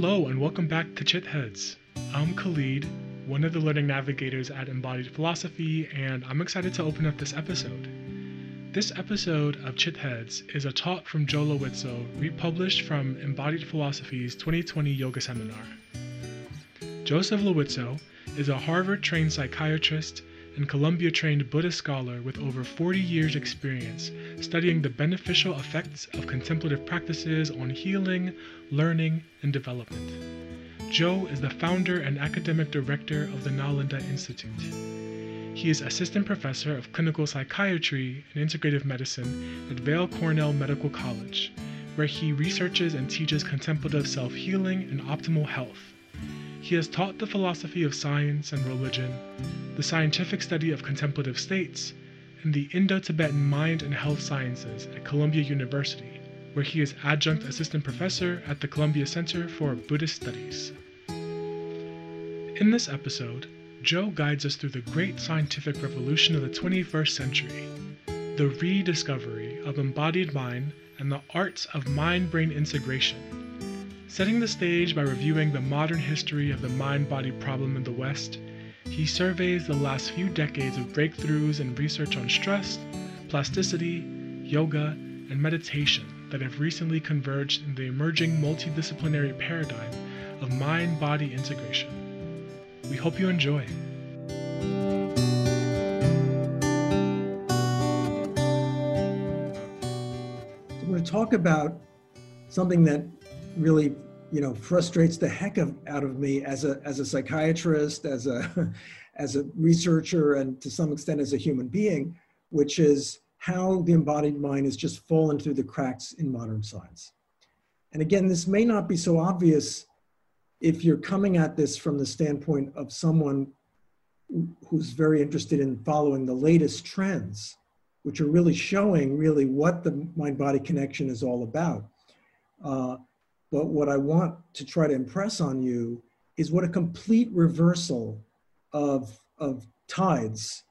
Hello and welcome back to Chitheads. I'm Khalid, one of the learning navigators at Embodied Philosophy, and I'm excited to open up this episode. This episode of Chitheads is a talk from Joe Loizzo, republished from Embodied Philosophy's 2020 yoga seminar. Joseph Loizzo is a Harvard trained psychiatrist and Columbia trained Buddhist scholar with over 40 years' experience studying the beneficial effects of contemplative practices on healing, learning, and development. Joe is the founder and academic director of the Nalanda Institute. He is assistant professor of clinical psychiatry and integrative medicine at Weill Cornell Medical College, where he researches and teaches contemplative self healing and optimal health. He has taught the philosophy of science and religion, the scientific study of contemplative states, and the Indo Tibetan mind and health sciences at Columbia University, where he is adjunct assistant professor at the Columbia Center for Buddhist Studies. In this episode, Joe guides us through the great scientific revolution of the 21st century, the rediscovery of embodied mind and the arts of mind brain integration Setting the stage by reviewing the modern history of the mind body problem in the West, he surveys the last few decades of breakthroughs in research on stress, plasticity, yoga, and meditation that have recently converged in the emerging multidisciplinary paradigm of mind body integration. We hope you enjoy. I'm going to talk about something that really you know frustrates the heck of, out of me as a as a psychiatrist as a as a researcher and to some extent as a human being which is how the embodied mind has just fallen through the cracks in modern science. And again this may not be so obvious if you're coming at this from the standpoint of someone who's very interested in following the latest trends which are really showing really what the mind body connection is all about. Uh, but what I want to try to impress on you is what a complete reversal of, of tides,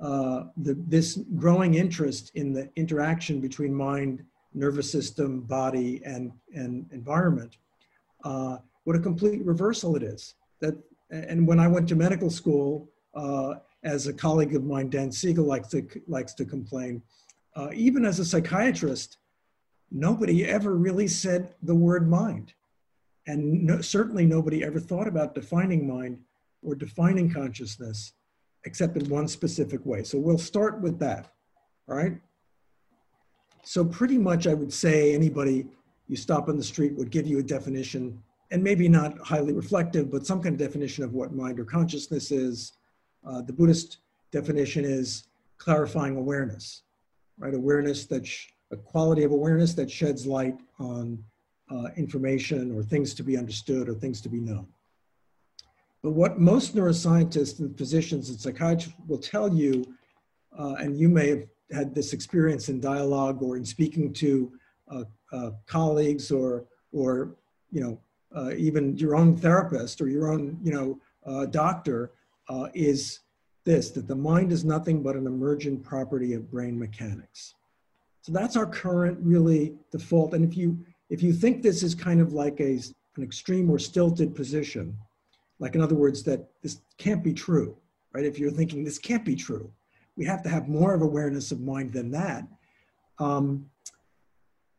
uh, the, this growing interest in the interaction between mind, nervous system, body, and, and environment, uh, what a complete reversal it is. That, and when I went to medical school, uh, as a colleague of mine, Dan Siegel, likes to, likes to complain, uh, even as a psychiatrist, nobody ever really said the word mind. And no, certainly nobody ever thought about defining mind or defining consciousness except in one specific way. So we'll start with that, all right? So pretty much I would say anybody you stop on the street would give you a definition and maybe not highly reflective, but some kind of definition of what mind or consciousness is. Uh, the Buddhist definition is clarifying awareness, right? Awareness that a quality of awareness that sheds light on uh, information or things to be understood or things to be known. But what most neuroscientists and physicians and psychiatrists will tell you, uh, and you may have had this experience in dialogue or in speaking to uh, uh colleagues or, or you know, uh, even your own therapist or your own you know, uh, doctor, is this, that the mind is nothing but an emergent property of brain mechanics. So that's our current really default. And if you if you think this is kind of like a an extreme or stilted position, like in other words that this can't be true, right? If you're thinking this can't be true, we have to have more of awareness of mind than that. Um,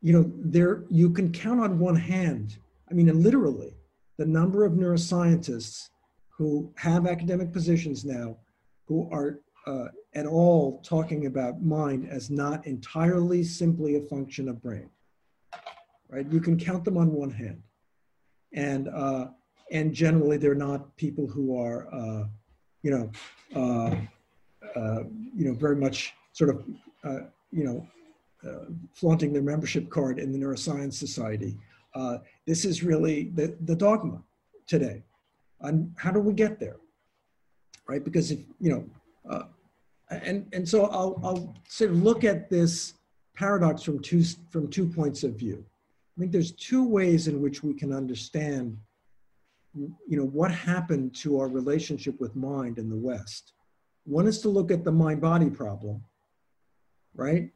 you know, there you can count on one hand. I mean, literally, the number of neuroscientists who have academic positions now, who are uh, at all talking about mind as not entirely simply a function of brain, right? You can count them on one hand. And, uh, and generally they're not people who are, uh, you know, uh, uh, you know, very much sort of, uh, you know, flaunting their membership card in the Neuroscience Society. Uh, this is really the, the dogma today. And how do we get there? Right? Because if, you know, and, and so I'll, I'll sort of look at this paradox from two, from two points of view. I think there's two ways in which we can understand you know, what happened to our relationship with mind in the West. One is to look at the mind-body problem, right?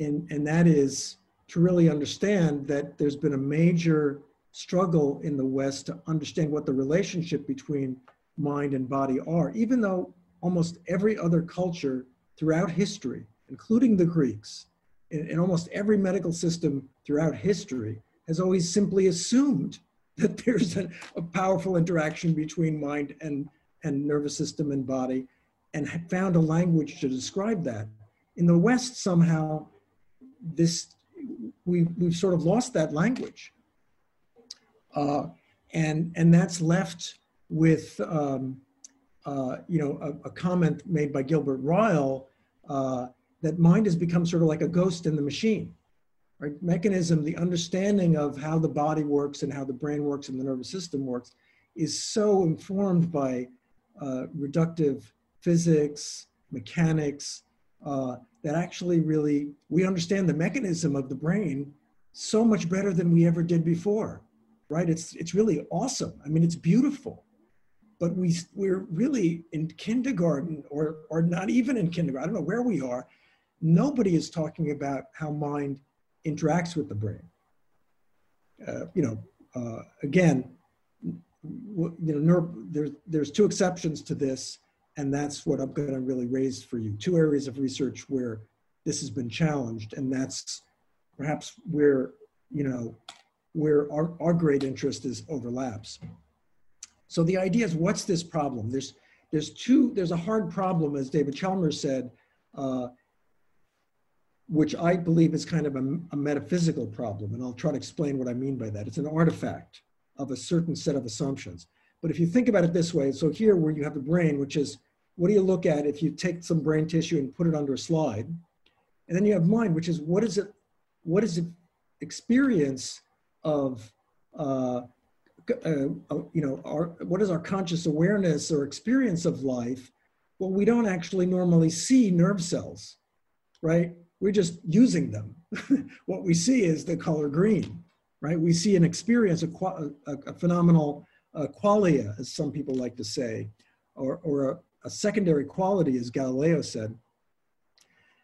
And, and that is to really understand that there's been a major struggle in the West to understand what the relationship between mind and body are, even though almost every other culture throughout history, including the Greeks, and, almost every medical system throughout history, has always simply assumed that there's a, a powerful interaction between mind and, and nervous system and body and found a language to describe that. In the West, somehow, this we, we've sort of lost that language. Uh, and, and that's left with, um, uh, you know, a, a, comment made by Gilbert Ryle uh, that mind has become sort of like a ghost in the machine right? Mechanism, the understanding of how the body works and how the brain works and the nervous system works is so informed by uh, reductive physics, mechanics, uh, that actually really, we understand the mechanism of the brain so much better than we ever did before, right? It's, it's really awesome. I mean, it's beautiful. But we, we're really in kindergarten or, or not even in kindergarten, I don't know where we are. Nobody is talking about how mind interacts with the brain. Uh, you know, uh, again, you know, neuro, there's, there's two exceptions to this, and that's what I'm going to really raise for you. Two areas of research where this has been challenged, and that's perhaps where, you know, where our, our great interest is overlaps. So the idea is, what's this problem? There's, there's two, there's a hard problem, as David Chalmers said, uh, which I believe is kind of a, a, metaphysical problem. And I'll try to explain what I mean by that. It's an artifact of a certain set of assumptions. But if you think about it this way, so here where you have the brain, which is what do you look at if you take some brain tissue and put it under a slide? And then you have mind, which is what is it, what is it experience of, uh, uh, uh, you know, our, what is our conscious awareness or experience of life? Well, we don't actually normally see nerve cells, right? we're just using them. what we see is the color green, right? We see an experience, a, a, a phenomenal uh, qualia, as some people like to say, or, or a, a secondary quality, as Galileo said.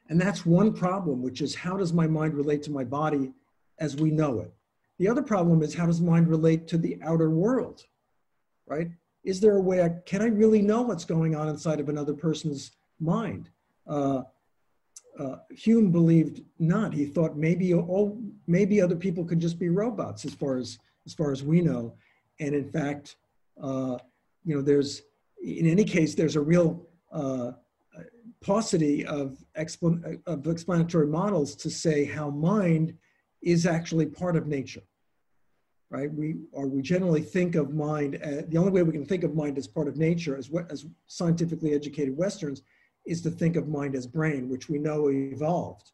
And that's one problem, which is how does my mind relate to my body as we know it? The other problem is how does mind relate to the outer world, right? Is there a way, I, can I really know what's going on inside of another person's mind? Uh, uh, Hume believed not. He thought maybe all maybe other people could just be robots, as far as as far as we know. And in fact, uh, you know, there's in any case there's a real uh, paucity of, explan- of explanatory models to say how mind is actually part of nature, right? We or we generally think of mind. Uh, the only way we can think of mind as part of nature, as what as scientifically educated Westerns, is to think of mind as brain, which we know evolved.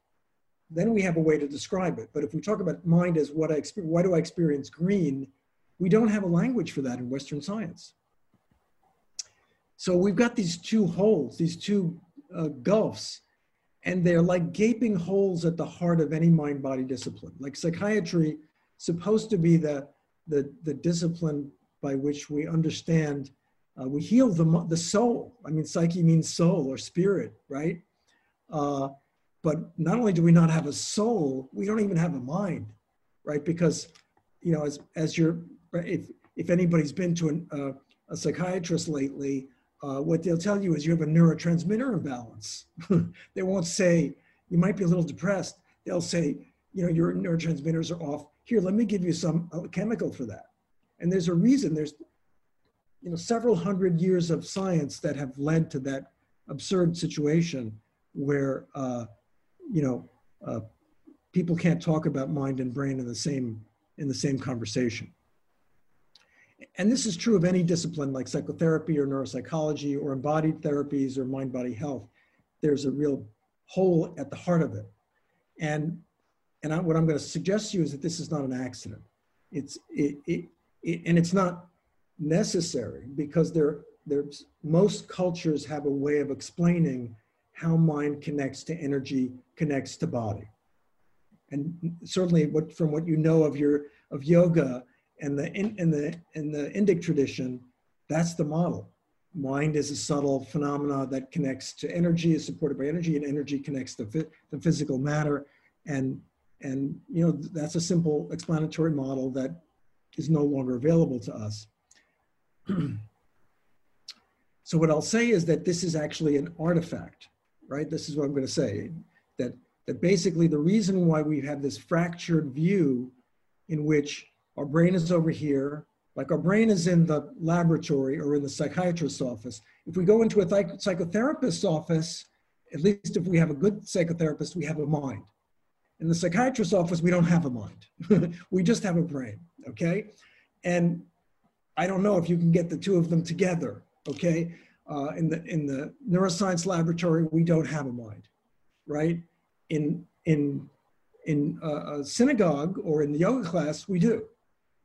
Then we have a way to describe it. But if we talk about mind as what I experience, why do I experience green? We don't have a language for that in Western science. So we've got these two holes, these two uh, gulfs, and they're like gaping holes at the heart of any mind body discipline. Like psychiatry, supposed to be the, the, the discipline by which we understand uh, we heal the, the soul. I mean, psyche means soul or spirit, right? Uh, but not only do we not have a soul, we don't even have a mind, right? Because, you know, as, as you're, if, if anybody's been to an, uh, a psychiatrist lately, uh, what they'll tell you is you have a neurotransmitter imbalance. they won't say, you might be a little depressed. They'll say, you know, your neurotransmitters are off. Here, let me give you some chemical for that. And there's a reason. There's you know, several hundred years of science that have led to that absurd situation where, uh, you know, uh, people can't talk about mind and brain in the same in the same conversation. And this is true of any discipline like psychotherapy or neuropsychology or embodied therapies or mind-body health. There's a real hole at the heart of it. And, and I, what I'm going to suggest to you is that this is not an accident. It's, it, it, it, and it's not necessary because there, there's, most cultures have a way of explaining how mind connects to energy, connects to body. And certainly what, from what you know of your, of yoga and the, in, in the, in the Indic tradition, that's the model. Mind is a subtle phenomena that connects to energy, is supported by energy, and energy connects to the physical matter. And, and you know, that's a simple explanatory model that is no longer available to us. so what I'll say is that this is actually an artifact, right? This is what I'm going to say, that, that basically the reason why we have this fractured view in which our brain is over here, like our brain is in the laboratory or in the psychiatrist's office. If we go into a psychotherapist's office, at least if we have a good psychotherapist, we have a mind. In the psychiatrist's office, we don't have a mind. we just have a brain, okay? And I don't know if you can get the two of them together, okay? Uh, in, the, in the neuroscience laboratory, we don't have a mind, right? In, in, in a, a synagogue or in the yoga class, we do,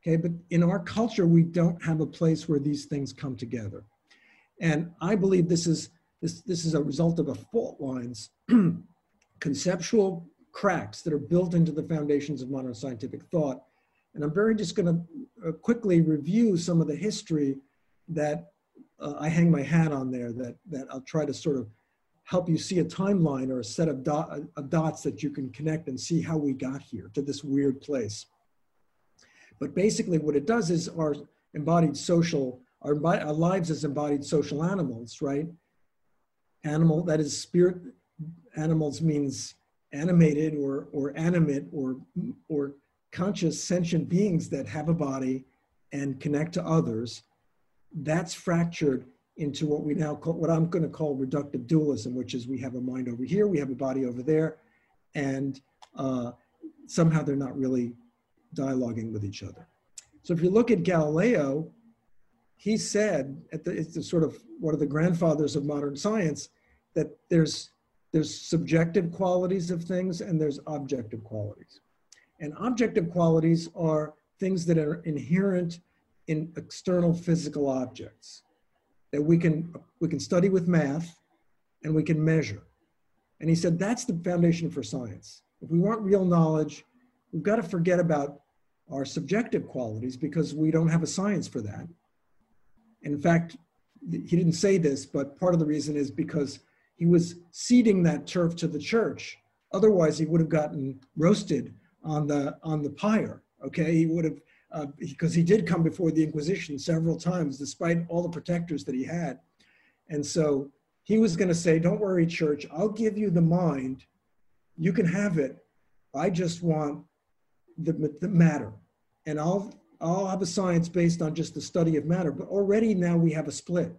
okay? But in our culture, we don't have a place where these things come together. And I believe this is, this, this is a result of a fault lines, conceptual cracks that are built into the foundations of modern scientific thought. And I'm very just going to uh, quickly review some of the history that uh, I hang my hat on there that, that I'll try to sort of help you see a timeline or a set of, of dots that you can connect and see how we got here to this weird place. But basically what it does is our embodied social, our, our lives as embodied social animals, right? Animal, that is spirit, animals means animated or, or animate or, or conscious sentient beings that have a body and connect to others, that's fractured into what we now call, what I'm going to call reductive dualism, which is we have a mind over here, we have a body over there, and uh, somehow they're not really dialoguing with each other. So if you look at Galileo, he said, at the, it's the sort of one of the grandfathers of modern science, that there's there's subjective qualities of things and there's objective qualities. And objective qualities are things that are inherent in external physical objects that we can, we can study with math and we can measure. And he said that's the foundation for science. If we want real knowledge, we've got to forget about our subjective qualities because we don't have a science for that. In fact, he didn't say this, but part of the reason is because he was ceding that turf to the church. Otherwise, he would have gotten roasted on the on the pyre. Okay, he would have uh, because he did come before the Inquisition several times, despite all the protectors that he had. And so he was going to say, "Don't worry, church. I'll give you the mind. You can have it. I just want the, the matter, and I'll I'll have a science based on just the study of matter. But already now we have a split.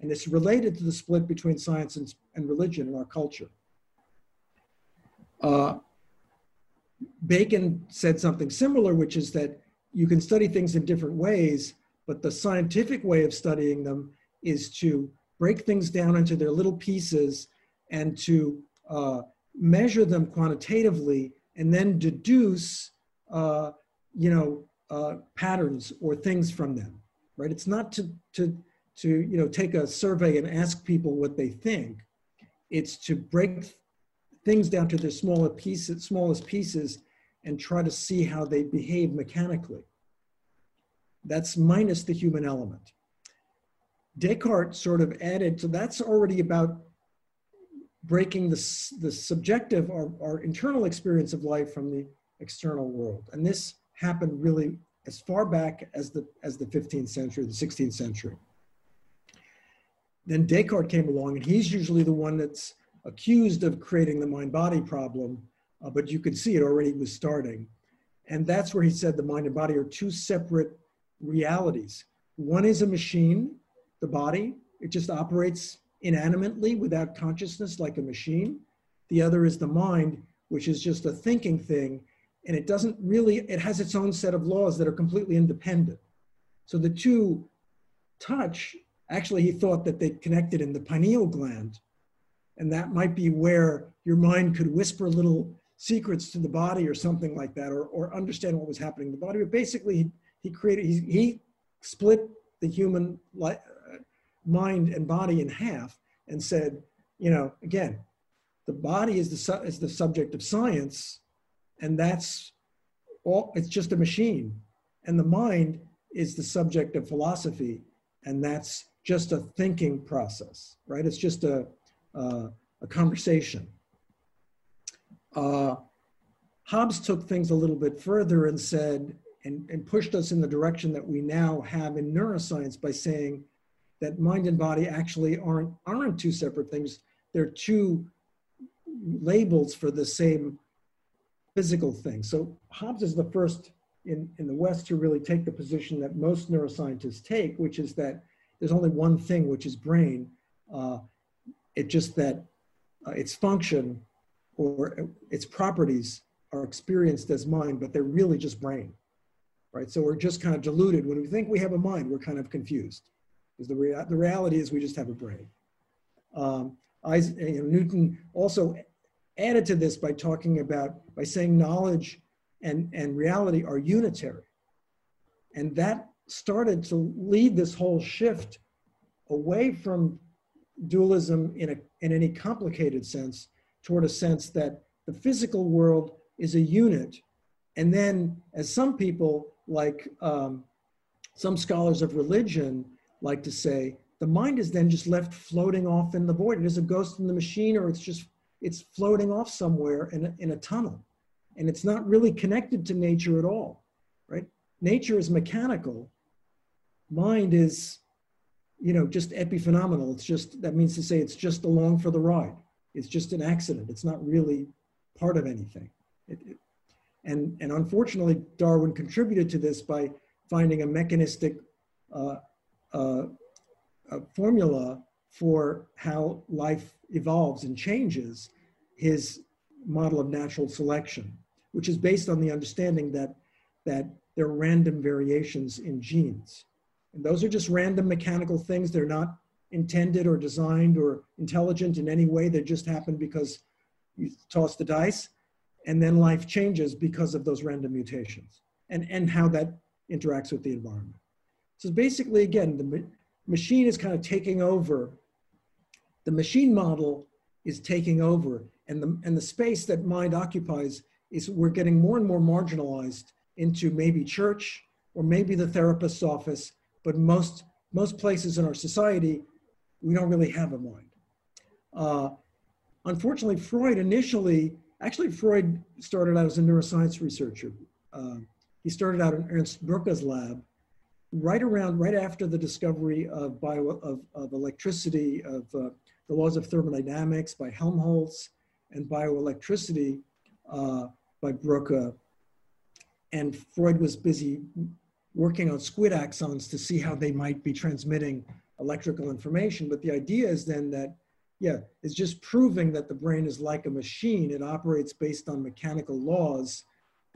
And it's related to the split between science and, and religion in our culture. Uh, Bacon said something similar, which is that you can study things in different ways, but the scientific way of studying them is to break things down into their little pieces and to uh, measure them quantitatively and then deduce, uh, you know, uh, patterns or things from them, right? It's not to, to to you know take a survey and ask people what they think. It's to break things down to their smaller pieces, smallest pieces, and try to see how they behave mechanically. That's minus the human element. Descartes sort of added, so that's already about breaking the, the subjective or, or internal experience of life from the external world. And this happened really as far back as the, as the 15th century, the 16th century. Then Descartes came along, and he's usually the one that's accused of creating the mind body problem, uh, but you could see it already was starting. And that's where he said the mind and body are two separate realities. One is a machine, the body, it just operates inanimately without consciousness like a machine. The other is the mind, which is just a thinking thing. And it doesn't really, it has its own set of laws that are completely independent. So the two touch Actually, he thought that they connected in the pineal gland. And that might be where your mind could whisper little secrets to the body or something like that, or, or understand what was happening in the body. But basically, he, he created, he, he split the human li- uh, mind and body in half and said, you know, again, the body is the, su- is the subject of science, and that's all, it's just a machine. And the mind is the subject of philosophy, and that's just a thinking process, right? It's just a, uh, a conversation. Uh, Hobbes took things a little bit further and said, and, and pushed us in the direction that we now have in neuroscience by saying that mind and body actually aren't, aren't two separate things. They're two labels for the same physical thing. So Hobbes is the first in, in the West to really take the position that most neuroscientists take, which is that there's only one thing, which is brain. Uh, just that uh, its function or its properties are experienced as mind, but they're really just brain, right? So we're just kind of diluted. When we think we have a mind, we're kind of confused. Because the, rea- the reality is we just have a brain. Um, Isaac, you know, Newton also added to this by talking about, by saying knowledge and, and reality are unitary. And that started to lead this whole shift away from dualism in, a, in any complicated sense toward a sense that the physical world is a unit. And then, as some people, like um, some scholars of religion, like to say, the mind is then just left floating off in the void. It is a ghost in the machine, or it's just it's floating off somewhere in a, in a tunnel, and it's not really connected to nature at all, right? Nature is mechanical. Mind is, you know, just epiphenomenal. It's just that means to say it's just along for the ride. It's just an accident. It's not really part of anything. It, it, and, and unfortunately, Darwin contributed to this by finding a mechanistic uh, uh, a formula for how life evolves and changes, his model of natural selection, which is based on the understanding that, that there are random variations in genes. And those are just random mechanical things. They're not intended or designed or intelligent in any way. They just happen because you toss the dice and then life changes because of those random mutations and, and how that interacts with the environment. So basically, again, the machine is kind of taking over. The machine model is taking over, and the, and the space that mind occupies is we're getting more and more marginalized into maybe church or maybe the therapist's office, but most, most places in our society, we don't really have a mind. Uh, unfortunately, Freud initially, actually Freud started out as a neuroscience researcher. Uh, he started out in Ernst Brücke's lab, right around, right after the discovery of, bio, of, of electricity, of uh, the laws of thermodynamics by Helmholtz, and bioelectricity uh, by Brücke. And Freud was busy working on squid axons to see how they might be transmitting electrical information. But the idea is then that, yeah, it's just proving that the brain is like a machine. It operates based on mechanical laws.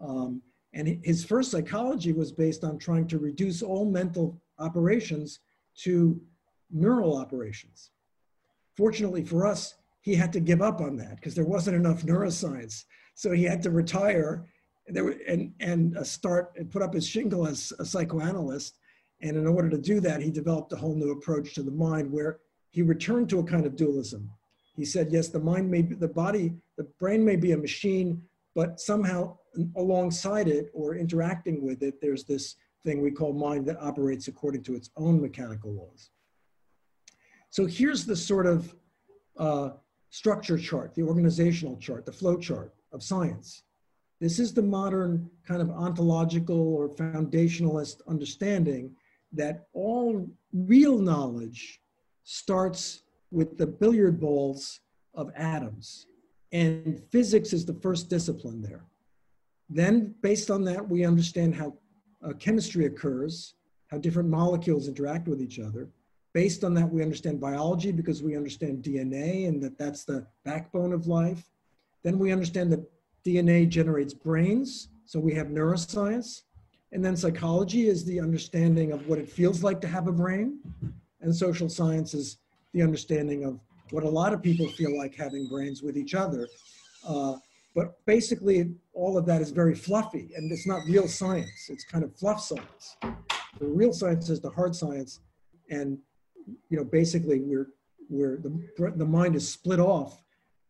Um, and his first psychology was based on trying to reduce all mental operations to neural operations. Fortunately for us, he had to give up on that because there wasn't enough neuroscience. So he had to retire and, and uh, start and put up his shingle as a psychoanalyst. And in order to do that, he developed a whole new approach to the mind where he returned to a kind of dualism. He said, yes, the mind may be, the body, the brain may be a machine, but somehow alongside it or interacting with it, there's this thing we call mind that operates according to its own mechanical laws. So here's the sort of uh, structure chart, the organizational chart, the flow chart of science. This is the modern kind of ontological or foundationalist understanding that all real knowledge starts with the billiard balls of atoms. And physics is the first discipline there. Then, based on that, we understand how uh, chemistry occurs, how different molecules interact with each other. Based on that, we understand biology because we understand DNA and that that's the backbone of life. Then we understand that DNA generates brains, so we have neuroscience. And then psychology is the understanding of what it feels like to have a brain. And social science is the understanding of what a lot of people feel like having brains with each other. Uh, but basically, all of that is very fluffy, and it's not real science. It's kind of fluff science. The real science is the hard science, and you know, basically, we're we're the the mind is split off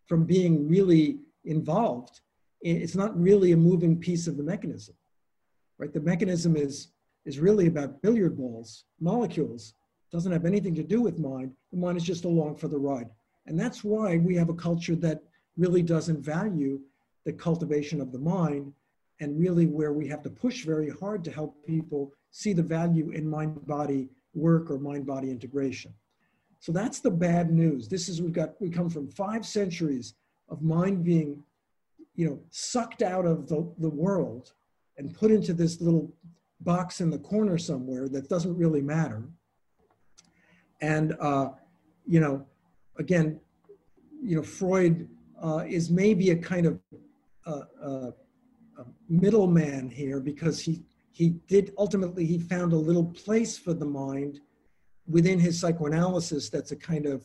from being really involved. It's not really a moving piece of the mechanism, right? The mechanism is is really about billiard balls, molecules. Doesn't have anything to do with mind. The mind is just along for the ride, and that's why we have a culture that really doesn't value the cultivation of the mind and really where we have to push very hard to help people see the value in mind body work or mind body integration. So that's the bad news. This is we've got we come from five centuries of mind being, you know, sucked out of the, the world and put into this little box in the corner somewhere that doesn't really matter. And uh, you know, again, you know, Freud uh, is maybe a kind of uh, uh, middleman here because he he did ultimately he found a little place for the mind within his psychoanalysis that's a kind of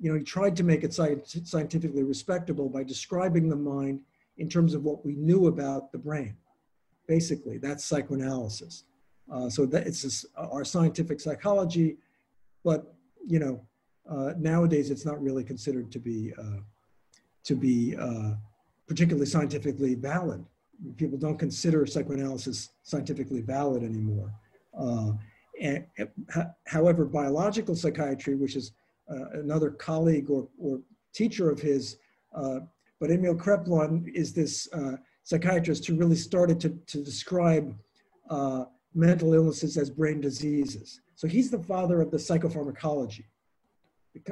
you know he tried to make it scientifically respectable by describing the mind in terms of what we knew about the brain basically. That's psychoanalysis. Uh, so that it's this, our scientific psychology but you know uh, nowadays it's not really considered to be uh, to be uh, particularly scientifically valid people don't consider psychoanalysis scientifically valid anymore. Uh, and, however, biological psychiatry, which is uh, another colleague or, or teacher of his, uh, but Emil Kraepelin is this psychiatrist who really started to, to describe mental illnesses as brain diseases. So he's the father of the psychopharmacology.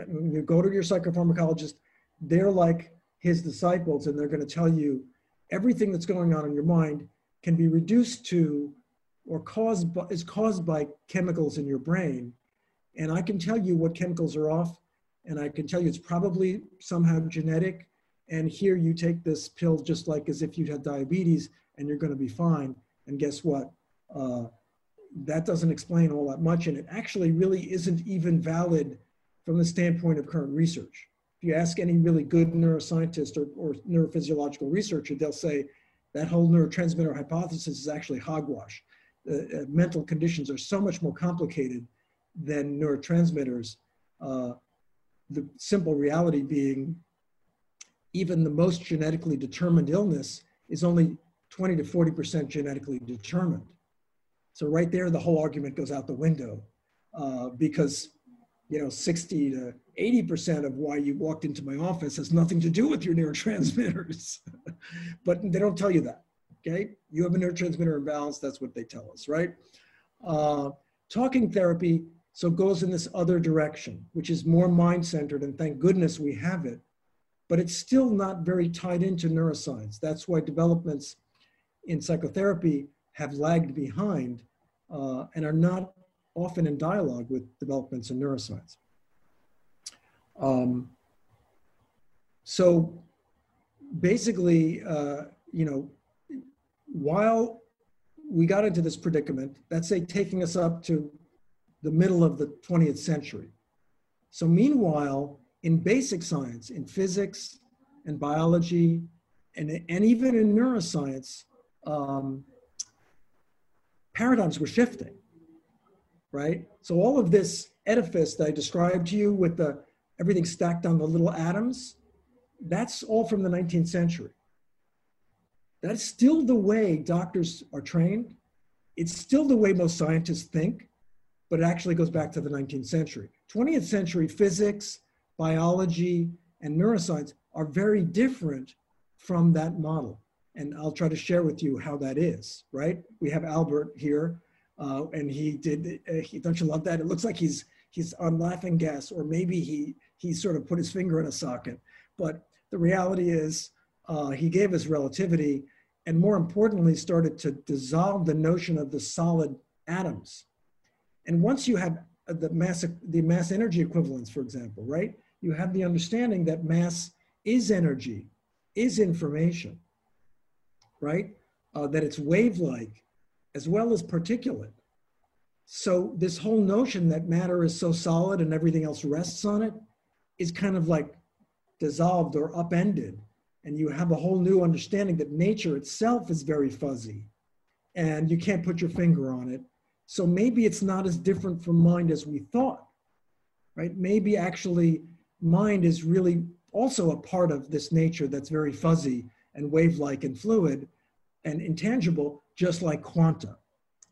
When you go to your psychopharmacologist, they're like his disciples and they're going to tell you everything that's going on in your mind can be reduced to or caused by, is caused by chemicals in your brain. And I can tell you what chemicals are off, and I can tell you it's probably somehow genetic. And here you take this pill just like as if you had diabetes, and you're going to be fine. And guess what? Uh, that doesn't explain all that much, and it actually really isn't even valid from the standpoint of current research if you ask any really good neuroscientist or, or neurophysiological researcher, they'll say that whole neurotransmitter hypothesis is actually hogwash. Uh, mental conditions are so much more complicated than neurotransmitters. Uh, the simple reality being, even the most genetically determined illness is only 20 to 40% genetically determined. So right there, the whole argument goes out the window uh, because you know 60 to 80% of why you walked into my office has nothing to do with your neurotransmitters. but they don't tell you that. Okay. You have a neurotransmitter imbalance. That's what they tell us, right? Uh, talking therapy so goes in this other direction, which is more mind centered. And thank goodness we have it. But it's still not very tied into neuroscience. That's why developments in psychotherapy have lagged behind uh, and are not often in dialogue with developments in neuroscience. Um, so basically, uh, you know, while we got into this predicament, that's say taking us up to the middle of the 20th century. So meanwhile, in basic science, in physics and biology, and, and even in neuroscience, um, paradigms were shifting, right? So all of this edifice that I described to you with the everything stacked on the little atoms, that's all from the 19th century. That's still the way doctors are trained. It's still the way most scientists think, but it actually goes back to the 19th century. 20th century physics, biology, and neuroscience are very different from that model. And I'll try to share with you how that is, right? We have Albert here, uh, and he did, uh, he, don't you love that? It looks like he's he's on laughing gas, or maybe he he sort of put his finger in a socket. But the reality is, uh, he gave us relativity, and more importantly, started to dissolve the notion of the solid atoms. And once you have the mass the mass energy equivalence, for example, right? You have the understanding that mass is energy, is information, right? Uh, that it's wave-like as well as particulate. So this whole notion that matter is so solid and everything else rests on it is kind of like dissolved or upended. And you have a whole new understanding that nature itself is very fuzzy and you can't put your finger on it. So maybe it's not as different from mind as we thought, right? Maybe actually mind is really also a part of this nature that's very fuzzy and wave-like and fluid and intangible, just like quanta,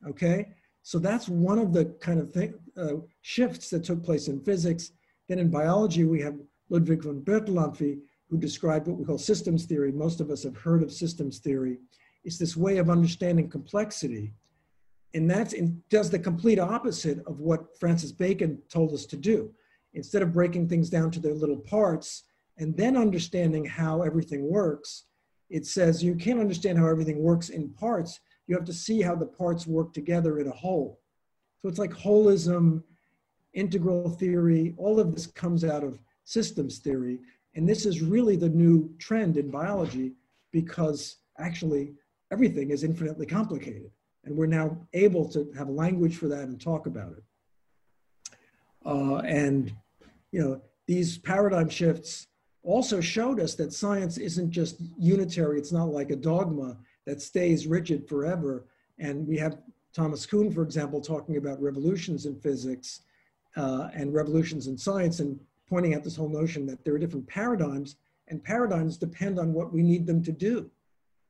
okay? So that's one of the kind of th- uh, shifts that took place in physics. Then in biology, we have Ludwig von Bertalanffy, who described what we call systems theory. Most of us have heard of systems theory. it's this way of understanding complexity. And that's in, does the complete opposite of what Francis Bacon told us to do. Instead of breaking things down to their little parts and then understanding how everything works, it says you can't understand how everything works in parts. You have to see how the parts work together in a whole. So it's like holism, integral theory, all of this comes out of systems theory. And this is really the new trend in biology because actually everything is infinitely complicated. And we're now able to have a language for that and talk about it. Uh, and, you know, these paradigm shifts also showed us that science isn't just unitary, it's not like a dogma that stays rigid forever. And we have Thomas Kuhn, for example, talking about revolutions in physics uh, and revolutions in science and pointing out this whole notion that there are different paradigms and paradigms depend on what we need them to do,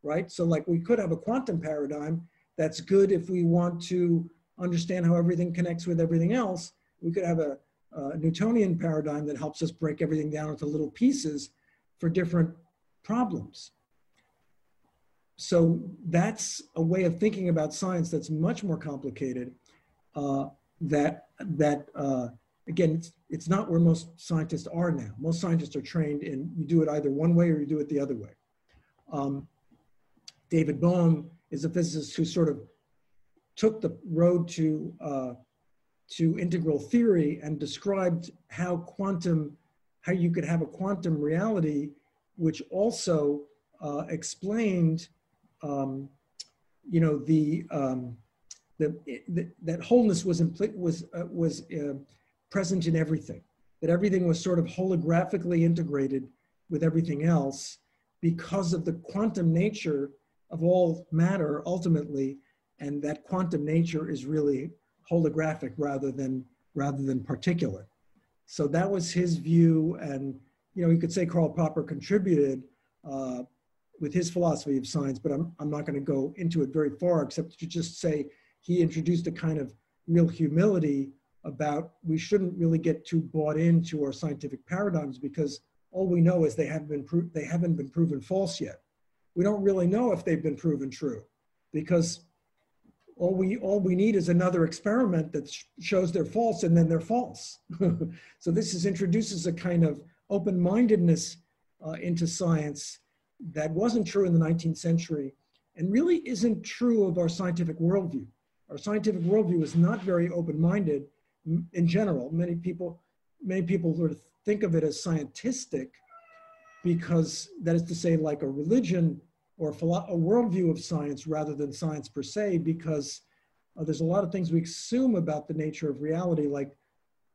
right? So like we could have a quantum paradigm that's good if we want to understand how everything connects with everything else. We could have a, a Newtonian paradigm that helps us break everything down into little pieces for different problems. So that's a way of thinking about science that's much more complicated. Uh, that that uh, again, it's, it's not where most scientists are now. Most scientists are trained in you do it either one way or you do it the other way. Um, David Bohm is a physicist who sort of took the road to uh, to integral theory and described how quantum, how you could have a quantum reality, which also uh, explained, um, you know, the, um, the, the, that wholeness was impl- was uh, was uh, present in everything, that everything was sort of holographically integrated with everything else because of the quantum nature of all matter ultimately, and that quantum nature is really holographic rather than rather than particulate. So that was his view, and you know you could say Karl Popper contributed uh, with his philosophy of science, but I'm I'm not going to go into it very far, except to just say he introduced a kind of real humility about we shouldn't really get too bought into our scientific paradigms because all we know is they haven't been pro- they haven't been proven false yet. We don't really know if they've been proven true because all we all we need is another experiment that sh- shows they're false and then they're false. so this is introduces a kind of open-mindedness uh, into science that wasn't true in the 19th century and really isn't true of our scientific worldview. Our scientific worldview is not very open-minded in general. Many people, many people sort of think of it as scientistic because that is to say like a religion or a, worldview of science rather than science per se, because uh, there's a lot of things we assume about the nature of reality, like,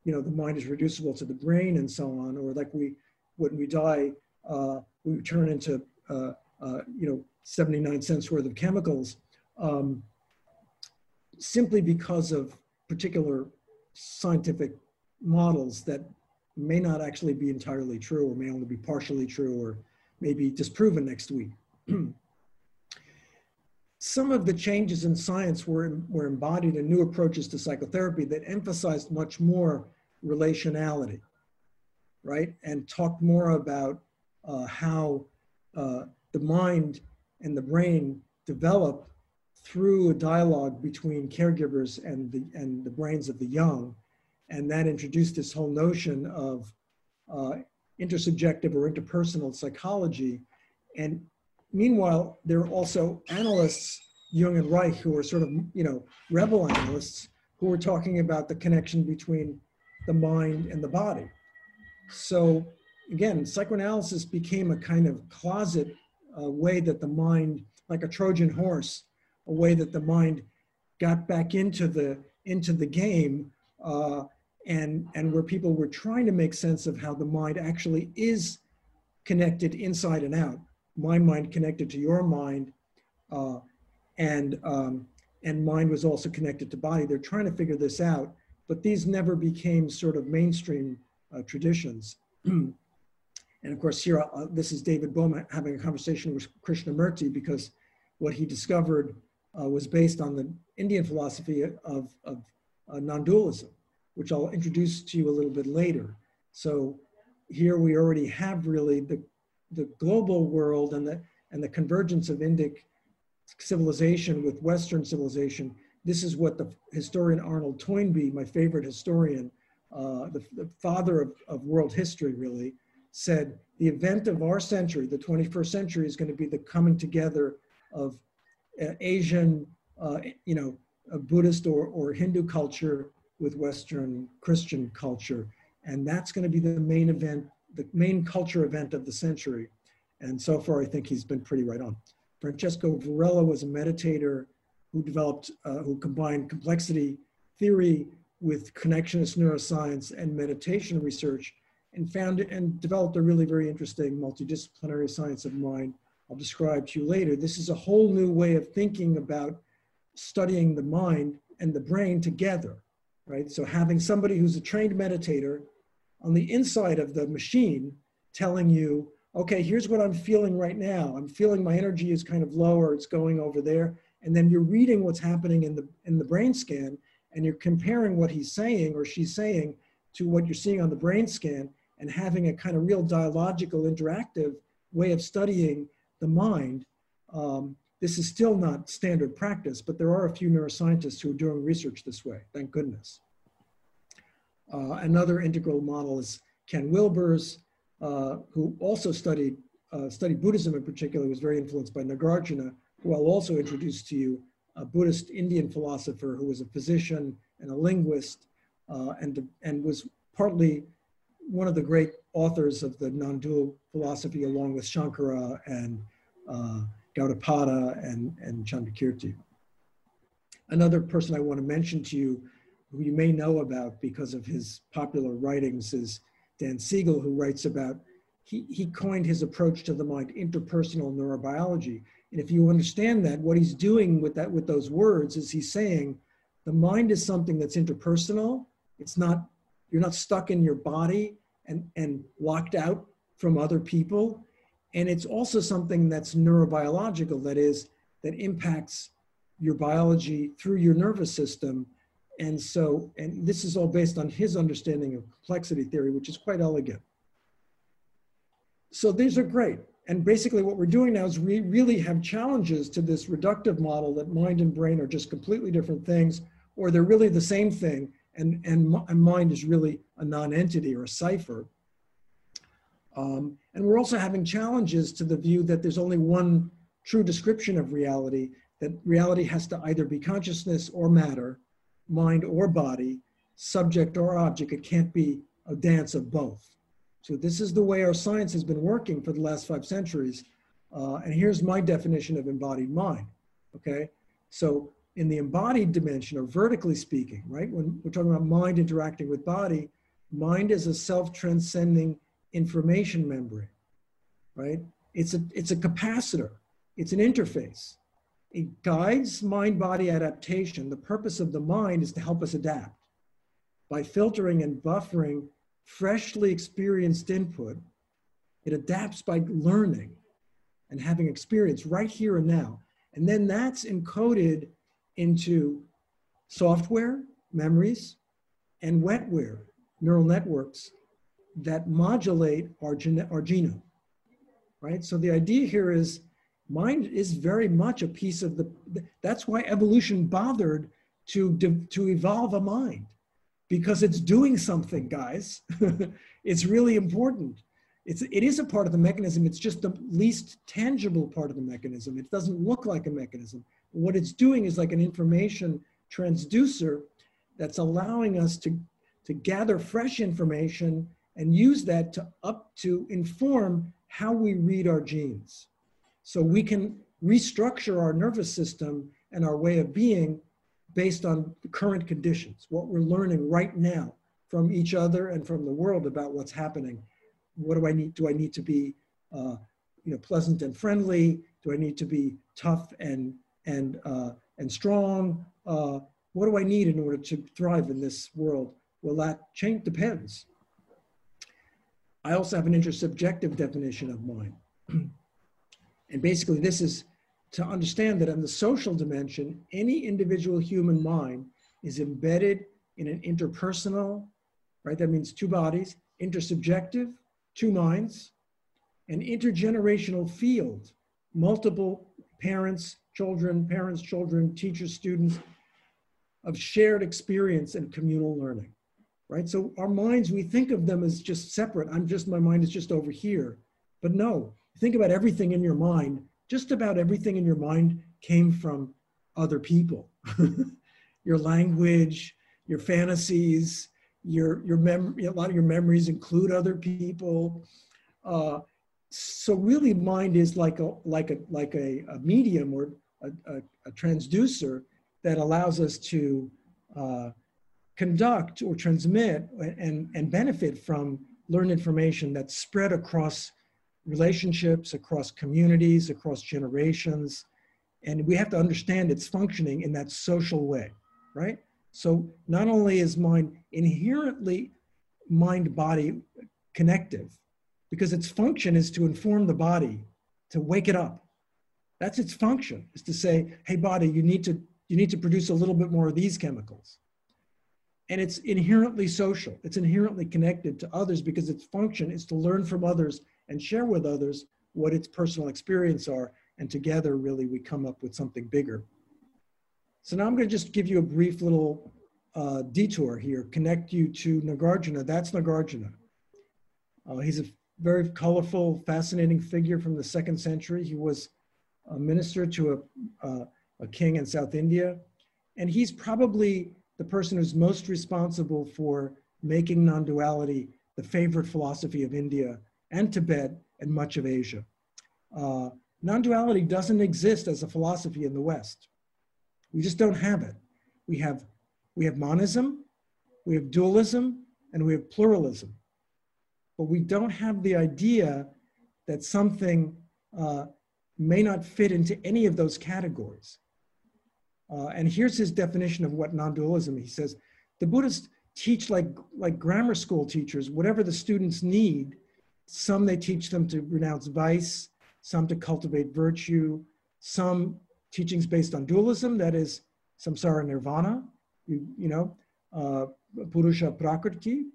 you know, the mind is reducible to the brain and so on, or like we, when we die, uh, we turn into, uh, uh you know, 79 cents worth of chemicals, um, simply because of particular scientific models that may not actually be entirely true or may only be partially true or may be disproven next week. Some of the changes in science were, were embodied in new approaches to psychotherapy that emphasized much more relationality, right? And talked more about uh, how uh, the mind and the brain develop through a dialogue between caregivers and the, and the brains of the young. And that introduced this whole notion of uh, intersubjective or interpersonal psychology. And meanwhile, there are also analysts, Jung and Reich, who are sort of, you know, rebel analysts who are talking about the connection between the mind and the body. So again, psychoanalysis became a kind of closet way that the mind, like a Trojan horse, a way that the mind got back into the into the game uh, and and where people were trying to make sense of how the mind actually is connected inside and out my mind connected to your mind uh, and um, and mind was also connected to body they're trying to figure this out but these never became sort of mainstream uh, traditions and of course here uh, this is david bohm having a conversation with krishnamurti because what he discovered uh, was based on the Indian philosophy of, of uh, non-dualism, which I'll introduce to you a little bit later. So here we already have really the, the global world and the, and the convergence of Indic civilization with Western civilization, this is what the historian Arnold Toynbee, my favorite historian, uh, the, the, father of, of world history really, said the event of our century, the 21st century, is going to be the coming together of uh, Asian, uh, you know, Buddhist or, or Hindu culture with Western Christian culture. And that's going to be the main event, the main culture event of the century. And so far, I think he's been pretty right on. Francisco Varela was a meditator who developed, uh, who combined complexity theory with connectionist neuroscience and meditation research and found and developed a really very interesting multidisciplinary science of mind I'll describe to you later. This is a whole new way of thinking about studying the mind and the brain together, right? So having somebody who's a trained meditator on the inside of the machine telling you, okay, here's what I'm feeling right now. I'm feeling my energy is kind of low or it's going over there. And then you're reading what's happening in the in the brain scan and you're comparing what he's saying or she's saying to what you're seeing on the brain scan and having a kind of real dialogical interactive way of studying the mind. Um, this is still not standard practice, but there are a few neuroscientists who are doing research this way, thank goodness. Uh, another integral model is Ken Wilber's, uh, who also studied, uh, studied Buddhism in particular, was very influenced by Nagarjuna, who I'll also introduce to you, a Buddhist Indian philosopher who was a physician and a linguist, and, and was partly one of the great authors of the non-dual philosophy along with Shankara and uh, Gaudapada and, and Chandrakirti. Another person I want to mention to you, who you may know about because of his popular writings, is Dan Siegel, who writes about, he, he coined his approach to the mind, interpersonal neurobiology. And if you understand that, what he's doing with that, with those words is he's saying, the mind is something that's interpersonal. It's not, you're not stuck in your body and, and locked out from other people. And it's also something that's neurobiological, that is, that impacts your biology through your nervous system. And so, and this is all based on his understanding of complexity theory, which is quite elegant. So these are great. And basically what we're doing now is we really have challenges to this reductive model that mind and brain are just completely different things, or they're really the same thing, and, and, and mind is really a non-entity or a cipher. Um, and we're also having challenges to the view that there's only one true description of reality, that reality has to either be consciousness or matter, mind or body, subject or object. It can't be a dance of both. So this is the way our science has been working for the last five centuries. Uh, and here's my definition of embodied mind, okay? So in the embodied dimension, or vertically speaking, right? When we're talking about mind interacting with body, mind is a self-transcending information membrane, right? It's a, it's a capacitor, it's an interface. It guides mind body adaptation. The purpose of the mind is to help us adapt. By filtering and buffering freshly experienced input, it adapts by learning and having experience right here and now. And then that's encoded into software, memories, and wetware, neural networks that modulate our, our genome, right? So the idea here is mind is very much a piece of the, that's why evolution bothered to, to evolve a mind because it's doing something, guys. it's really important. It's, it is a part of the mechanism. It's just the least tangible part of the mechanism. It doesn't look like a mechanism. What it's doing is like an information transducer that's allowing us to, to gather fresh information and use that to up to inform how we read our genes. So we can restructure our nervous system and our way of being based on current conditions, what we're learning right now from each other and from the world about what's happening. What do I need? Do I need to be, uh, you know, pleasant and friendly? Do I need to be tough and and uh, and strong? Uh, what do I need in order to thrive in this world? Well, that change depends. I also have an intersubjective definition of mind. and basically, this is to understand that in the social dimension, any individual human mind is embedded in an interpersonal, right? That means two bodies, intersubjective, two minds, an intergenerational field, multiple parents, children, parents, children, teachers, students, of shared experience and communal learning, right? So our minds, we think of them as just separate. I'm just, my mind is just over here. But no, think about everything in your mind. Just about everything in your mind came from other people. your language, your fantasies, your, your memory, a lot of your memories include other people. Uh, so really mind is like a, like a, like a, a medium or a, a, a transducer that allows us to uh, conduct or transmit and, and benefit from learned information that's spread across relationships, across communities, across generations. And we have to understand its functioning in that social way, right? So not only is mind inherently mind body connective, because its function is to inform the body to wake it up. That's its function, is to say, hey, body, you need to you need to produce a little bit more of these chemicals. And it's inherently social. It's inherently connected to others because its function is to learn from others and share with others what its personal experience are. And together, really, we come up with something bigger. So now I'm going to just give you a brief little uh, detour here, connect you to Nagarjuna. That's Nagarjuna. Uh, he's a very colorful, fascinating figure from the second century. He was a minister to a, uh, a king in South India. And he's probably the person who's most responsible for making non duality the favorite philosophy of India and Tibet and much of Asia. Uh, non duality doesn't exist as a philosophy in the West. We just don't have it. We have, we have monism, we have dualism, and we have pluralism. But we don't have the idea that something uh, may not fit into any of those categories. Uh, and here's his definition of what non-dualism. He says, the Buddhists teach like, like grammar school teachers, whatever the students need. Some they teach them to renounce vice, some to cultivate virtue, some teachings based on dualism, that is samsara nirvana, you, you know, uh, purusha prakriti.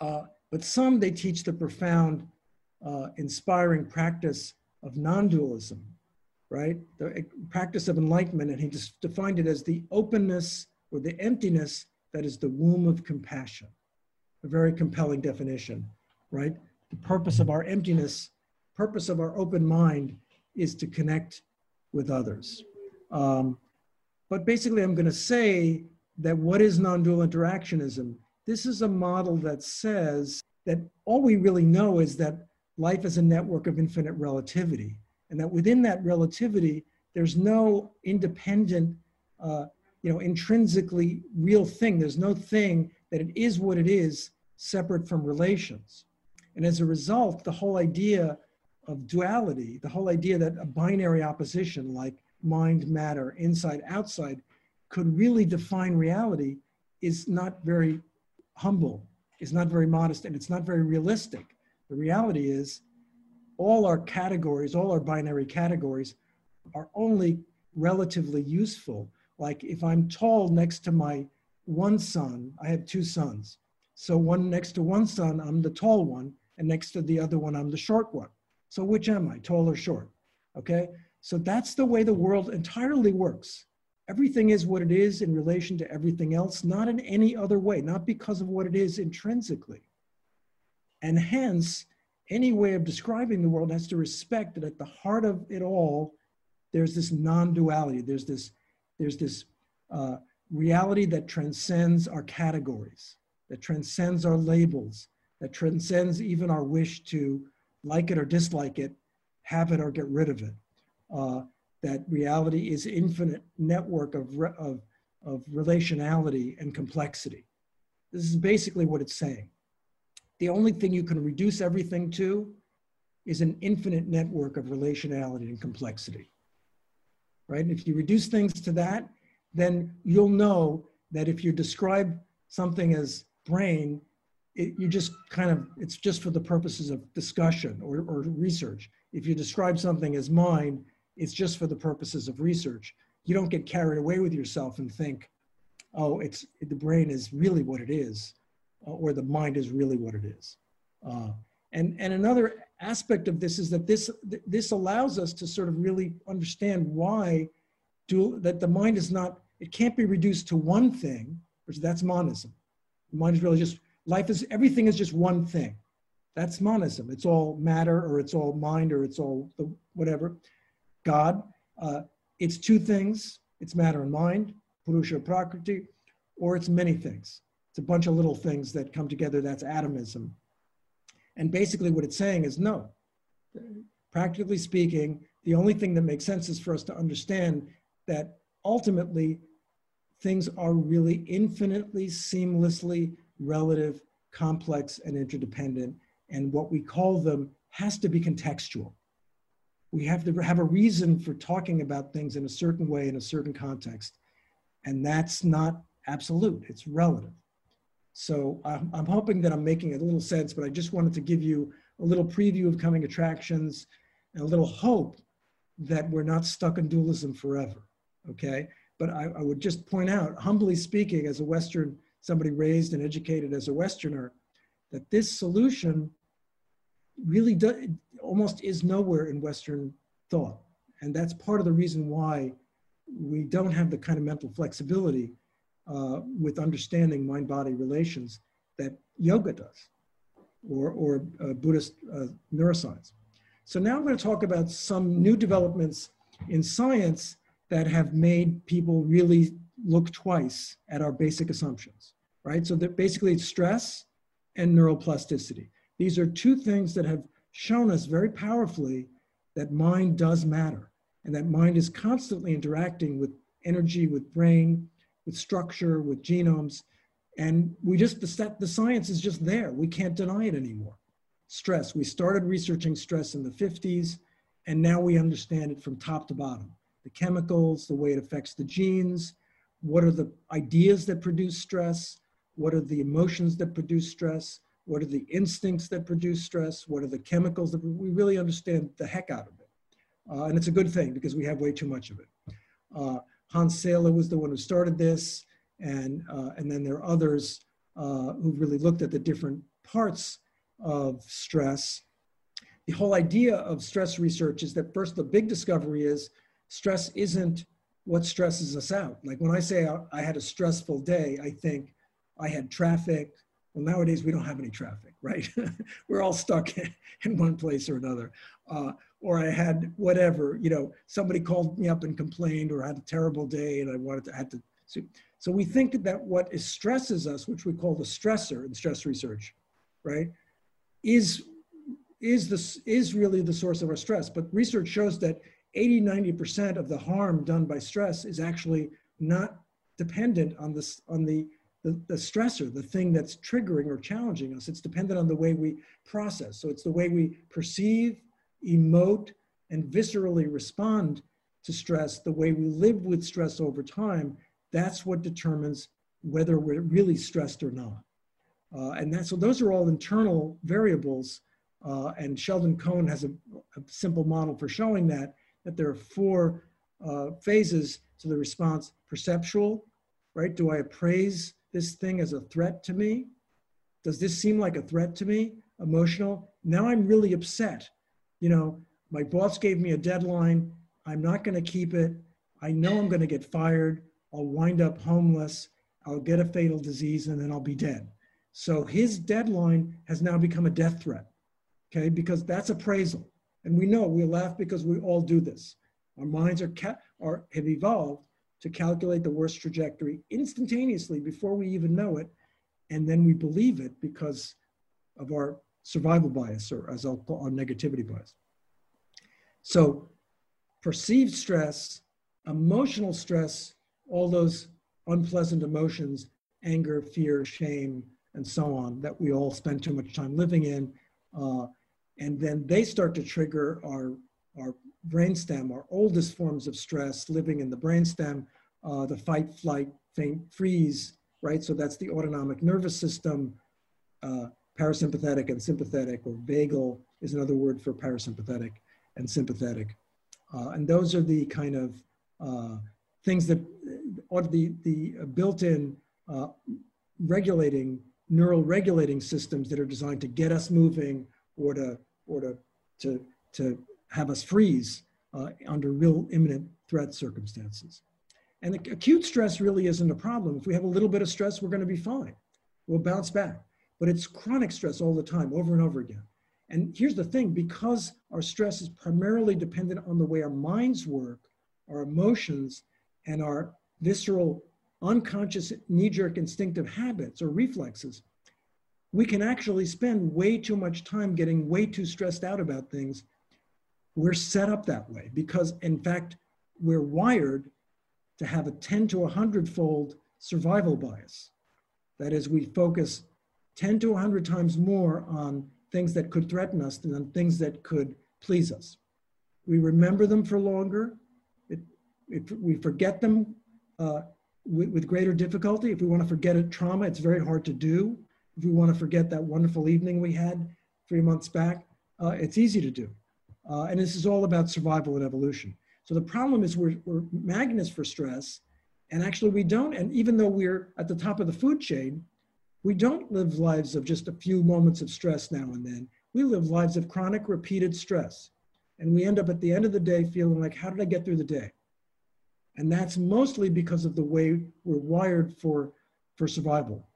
Uh, but some they teach the profound, uh, inspiring practice of non-dualism, right? The practice of enlightenment, and he just defined it as the openness or the emptiness that is the womb of compassion. A very compelling definition, right? Purpose of our emptiness, purpose of our open mind is to connect with others. Um, but basically, I'm going to say that what is non dual interactionism? This is a model that says that all we really know is that life is a network of infinite relativity and that within that relativity, there's no independent, uh, you know, intrinsically real thing. There's no thing that it is what it is separate from relations. And as a result, the whole idea of duality, the whole idea that a binary opposition like mind, matter, inside, outside, could really define reality is not very humble, is not very modest, and it's not very realistic. The reality is all our categories, all our binary categories are only relatively useful. Like if I'm tall next to my one son, I have two sons. So one next to one son, I'm the tall one, and next to the other one, I'm the short one. So which am I, tall or short? Okay, so that's the way the world entirely works. Everything is what it is in relation to everything else, not in any other way, not because of what it is intrinsically. And hence, any way of describing the world has to respect that at the heart of it all, there's this non-duality. There's this, there's this uh, reality that transcends our categories, that transcends our labels, that transcends even our wish to like it or dislike it, have it or get rid of it. Uh, that reality is infinite network of, of, of relationality and complexity. This is basically what it's saying the only thing you can reduce everything to is an infinite network of relationality and complexity. Right? And if you reduce things to that, then you'll know that if you describe something as brain, it, you just kind of, it's just for the purposes of discussion or, or research. If you describe something as mind, it's just for the purposes of research. You don't get carried away with yourself and think, oh, it's the brain is really what it is uh, or the mind is really what it is. Uh, And, and another aspect of this is that this, this allows us to sort of really understand why dual, that the mind is not, it can't be reduced to one thing, which that's monism. The mind is really just, life is, everything is just one thing. That's monism. It's all matter or it's all mind or it's all the whatever. God, uh, it's two things. It's matter and mind, Purusha Prakriti, or it's many things. It's a bunch of little things that come together. That's atomism. And basically, what it's saying is no. Practically speaking, the only thing that makes sense is for us to understand that ultimately things are really infinitely, seamlessly relative, complex, and interdependent. And what we call them has to be contextual. We have to have a reason for talking about things in a certain way, in a certain context. And that's not absolute, it's relative. So I'm, I'm hoping that I'm making a little sense, but I just wanted to give you a little preview of coming attractions and a little hope that we're not stuck in dualism forever, okay? But I, I would just point out, humbly speaking, as a Western, somebody raised and educated as a Westerner, that this solution really do, almost is nowhere in Western thought. And that's part of the reason why we don't have the kind of mental flexibility uh, with understanding mind body relations that yoga does or, or uh, Buddhist uh, neuroscience. So now I'm going to talk about some new developments in science that have made people really look twice at our basic assumptions, right? So that basically stress and neuroplasticity. These are two things that have shown us very powerfully that mind does matter and that mind is constantly interacting with energy, with brain, with structure, with genomes. And we just, the, the science is just there. We can't deny it anymore. Stress, we started researching stress in the 50s, and now we understand it from top to bottom. The chemicals, the way it affects the genes, what are the ideas that produce stress, what are the emotions that produce stress, what are the instincts that produce stress, what are the chemicals that we really understand the heck out of it. Uh, and it's a good thing because we have way too much of it. Uh, Hans Selye was the one who started this, and, uh, and then there are others uh, who really looked at the different parts of stress. The whole idea of stress research is that first, the big discovery is stress isn't what stresses us out. Like when I say I had a stressful day, I think I had traffic. Well, nowadays we don't have any traffic, right? We're all stuck in one place or another. Uh, or I had whatever, you know, somebody called me up and complained or had a terrible day and I wanted to, had to, so, so we think that what is stresses us, which we call the stressor in stress research, right, is, is, this, is really the source of our stress. But research shows that 80, 90% of the harm done by stress is actually not dependent on, this, on the, the, the stressor, the thing that's triggering or challenging us. It's dependent on the way we process. So it's the way we perceive, emote, and viscerally respond to stress, the way we live with stress over time, that's what determines whether we're really stressed or not. Uh, and that, so those are all internal variables. Uh, and Sheldon Cohen has a, a, simple model for showing that, that there are four uh, phases to the response. Perceptual, right? Do I appraise this thing as a threat to me? Does this seem like a threat to me? Emotional, now I'm really upset you know, my boss gave me a deadline. I'm not going to keep it. I know I'm going to get fired. I'll wind up homeless. I'll get a fatal disease and then I'll be dead. So his deadline has now become a death threat. Okay, because that's appraisal. And we know we laugh because we all do this. Our minds are, are have evolved to calculate the worst trajectory instantaneously before we even know it. And then we believe it because of our survival bias, or as I'll call our negativity bias. So perceived stress, emotional stress, all those unpleasant emotions, anger, fear, shame, and so on, that we all spend too much time living in. Uh, and then they start to trigger our, our brainstem, our oldest forms of stress living in the brainstem, uh, the fight, flight, faint, freeze, right? So that's the autonomic nervous system. Uh, parasympathetic and sympathetic, or vagal is another word for parasympathetic and sympathetic. Uh, and those are the kind of uh, things that, or the, the built-in uh, regulating, neural regulating systems that are designed to get us moving or to, or to, to, to have us freeze uh, under real imminent threat circumstances. And acute stress really isn't a problem. If we have a little bit of stress, we're going to be fine. We'll bounce back. But it's chronic stress all the time, over and over again. And here's the thing because our stress is primarily dependent on the way our minds work, our emotions, and our visceral, unconscious, knee jerk instinctive habits or reflexes, we can actually spend way too much time getting way too stressed out about things. We're set up that way because, in fact, we're wired to have a 10 to 100 fold survival bias. That is, we focus 10 to 100 times more on things that could threaten us than things that could please us. We remember them for longer. It, it, we forget them uh, with, with, greater difficulty. If we want to forget a trauma, it's very hard to do. If we want to forget that wonderful evening we had three months back, uh, it's easy to do. Uh, and this is all about survival and evolution. So the problem is we're, we're magnets for stress, and actually we don't. And even though we're at the top of the food chain, we don't live lives of just a few moments of stress now and then. We live lives of chronic, repeated stress. And we end up at the end of the day feeling like, how did I get through the day? And that's mostly because of the way we're wired for, for survival.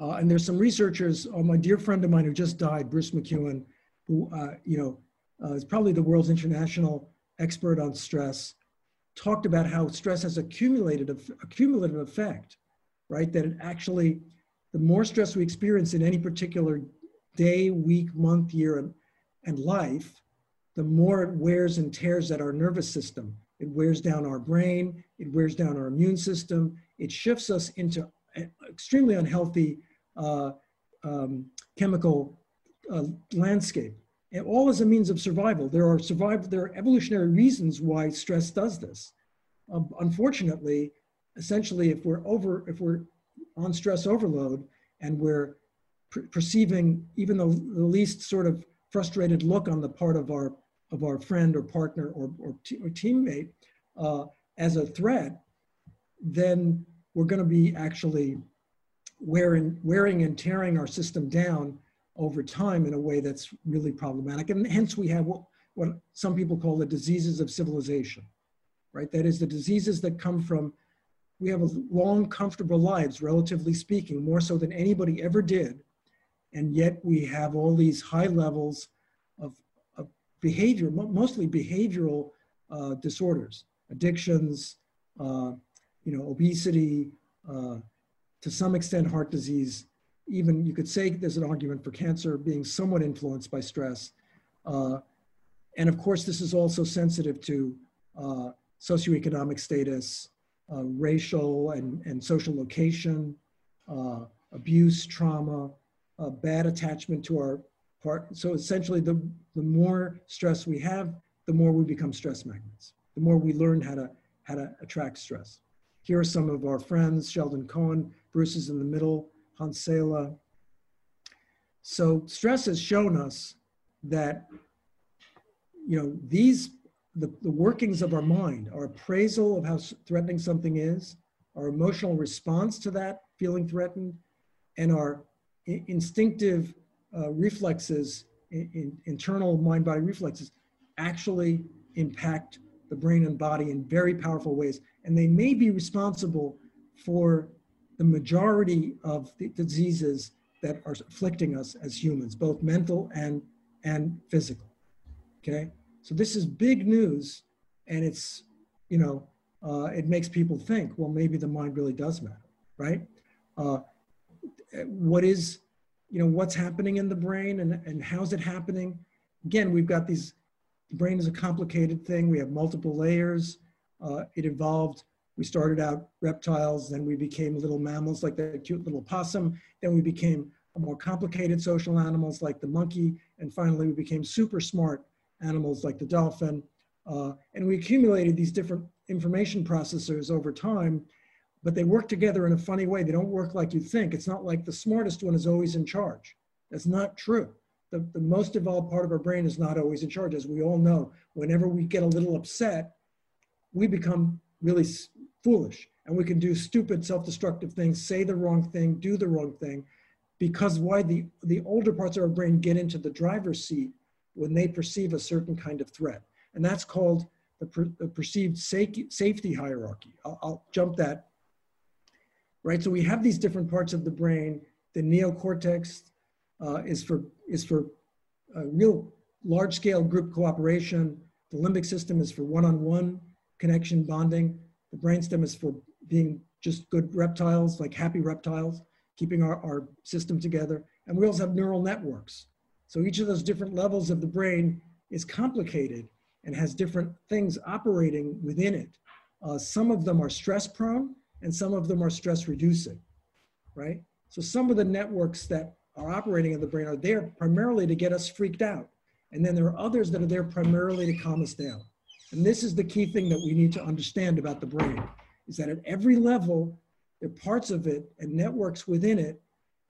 Uh, and there's some researchers, uh, my dear friend of mine who just died, Bruce McEwen, who, uh, you know, uh, is probably the world's international expert on stress, talked about how stress has accumulated a, a cumulative effect, right? That it actually, the more stress we experience in any particular day, week, month, year, and, and life, the more it wears and tears at our nervous system. It wears down our brain, it wears down our immune system, it shifts us into extremely unhealthy uh, um, chemical uh, landscape and all as a means of survival. There are survival, there are evolutionary reasons why stress does this. Um, unfortunately, essentially, if we're over, if we're on stress overload and we're perceiving even the, the least sort of frustrated look on the part of our of our friend or partner or, or, or teammate uh, as a threat, then we're going to be actually wearing, wearing and tearing our system down over time in a way that's really problematic. And hence we have what, what some people call the diseases of civilization, right? That is the diseases that come from, we have long, comfortable lives, relatively speaking, more so than anybody ever did. And yet we have all these high levels of, of behavior, mostly behavioral uh, disorders, addictions, uh, you know, obesity, uh, to some extent heart disease, even you could say there's an argument for cancer being somewhat influenced by stress. Uh, and of course, this is also sensitive to uh, socioeconomic status, uh, racial and, and social location, uh, abuse, trauma, uh, bad attachment to our part. So essentially, the, the more stress we have, the more we become stress magnets, the more we learn how to, how to attract stress. Here are some of our friends, Sheldon Cohen, Bruce is in the middle, Hans Selye. So stress has shown us that, you know, these, the, the workings of our mind, our appraisal of how threatening something is, our emotional response to that feeling threatened, and our instinctive uh, reflexes, in, in internal mind-body reflexes, actually impact the brain and body in very powerful ways. And they may be responsible for the majority of the diseases that are afflicting us as humans, both mental and, and physical. Okay? So this is big news, and it's, you know, uh, it makes people think, well, maybe the mind really does matter, right? Uh, what is, you know, what's happening in the brain and, and how's it happening? Again, we've got these, the brain is a complicated thing. We have multiple layers. Uh, it evolved we started out reptiles, then we became little mammals like the cute little possum, then we became more complicated social animals like the monkey, and finally we became super smart animals like the dolphin. Uh, and we accumulated these different information processors over time, but they work together in a funny way. They don't work like you think. It's not like the smartest one is always in charge. That's not true. The, the most evolved part of our brain is not always in charge. As we all know, whenever we get a little upset, we become really foolish and we can do stupid self-destructive things say the wrong thing do the wrong thing because why the, the older parts of our brain get into the driver's seat when they perceive a certain kind of threat. And that's called the, per, the perceived safety hierarchy. I'll, I'll, jump that. Right, so we have these different parts of the brain. The neocortex uh, is for, is for real large scale group cooperation. The limbic system is for one-on-one connection bonding. The brainstem is for being just good reptiles, like happy reptiles, keeping our, our system together. And we also have neural networks. So each of those different levels of the brain is complicated and has different things operating within it. Uh, some of them are stress prone and some of them are stress reducing, right? So some of the networks that are operating in the brain are there primarily to get us freaked out. And then there are others that are there primarily to calm us down. And this is the key thing that we need to understand about the brain is that at every level, there are parts of it and networks within it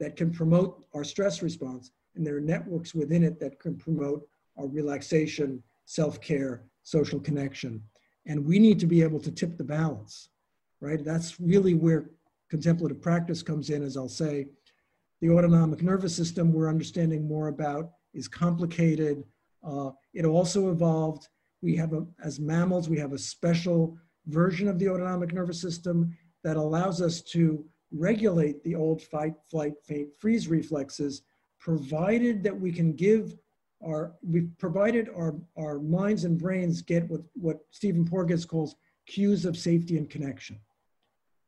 that can promote our stress response. And there are networks within it that can promote our relaxation, self-care, social connection. And we need to be able to tip the balance, right? That's really where contemplative practice comes in, as I'll say. The autonomic nervous system we're understanding more about is complicated. Uh, it also evolved. We have, a, as mammals, we have a special version of the autonomic nervous system that allows us to regulate the old fight, flight, faint, freeze reflexes, provided that we can give our, we've provided our, our minds and brains get what, what Stephen Porges calls cues of safety and connection,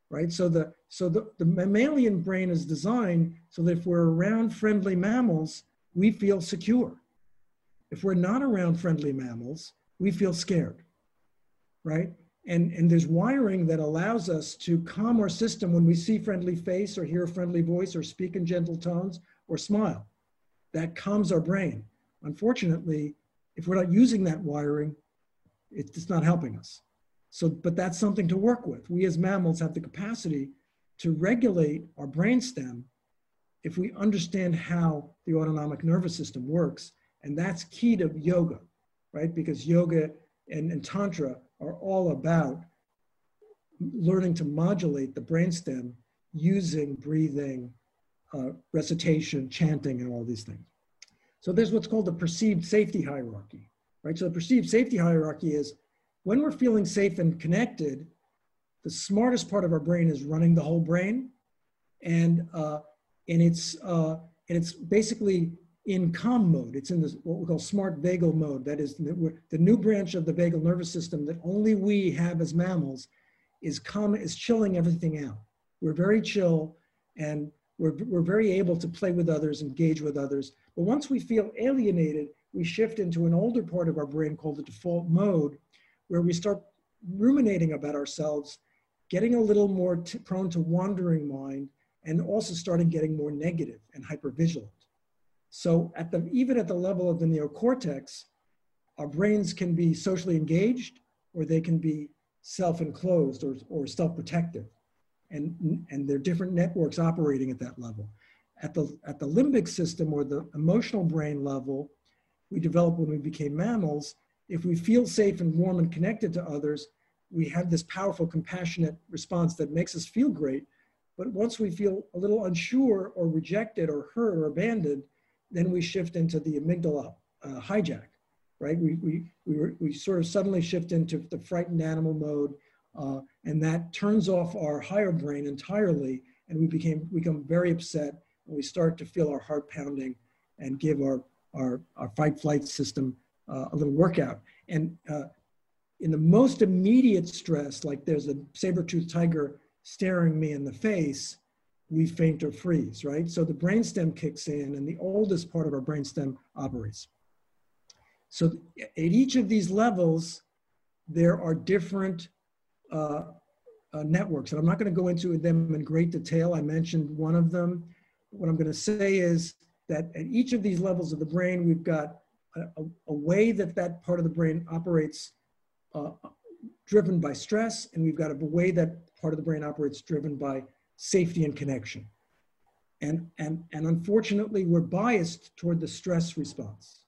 right? So the, so the, the mammalian brain is designed so that if we're around friendly mammals, we feel secure. If we're not around friendly mammals, we feel scared, right? And, and there's wiring that allows us to calm our system when we see friendly face or hear a friendly voice or speak in gentle tones or smile. That calms our brain. Unfortunately, if we're not using that wiring, it's not helping us. So, but that's something to work with. We as mammals have the capacity to regulate our brainstem if we understand how the autonomic nervous system works. And that's key to yoga, right? Because yoga and, and tantra are all about learning to modulate the brainstem using breathing, uh, recitation, chanting, and all these things. So there's what's called the perceived safety hierarchy, right? So the perceived safety hierarchy is when we're feeling safe and connected, the smartest part of our brain is running the whole brain, and uh, and it's uh, and it's basically in calm mode. It's in this what we call smart vagal mode. That is the, the new branch of the vagal nervous system that only we have as mammals is calm is chilling everything out. We're very chill and we're, we're very able to play with others, engage with others. But once we feel alienated, we shift into an older part of our brain called the default mode, where we start ruminating about ourselves, getting a little more prone to wandering mind, and also starting getting more negative and hypervigilant. So at the, even at the level of the neocortex, our brains can be socially engaged or they can be self-enclosed or, or self-protective. And, and there are different networks operating at that level. At the, at the limbic system or the emotional brain level, we developed when we became mammals. If we feel safe and warm and connected to others, we have this powerful, compassionate response that makes us feel great. But once we feel a little unsure or rejected or hurt or abandoned, then we shift into the amygdala uh, hijack, right? We, we, we, we sort of suddenly shift into the frightened animal mode, uh, and that turns off our higher brain entirely, and we became become very upset, and we start to feel our heart pounding, and give our our, our fight flight system uh, a little workout. And uh, in the most immediate stress, like there's a saber-toothed tiger staring me in the face, we faint or freeze, right? So the brainstem kicks in and the oldest part of our brainstem operates. So at each of these levels, there are different uh, uh, networks. And I'm not going to go into them in great detail. I mentioned one of them. What I'm going to say is that at each of these levels of the brain, we've got a, a, a way that that part of the brain operates uh, driven by stress, and we've got a way that part of the brain operates driven by safety and connection. And, and, and unfortunately, we're biased toward the stress response.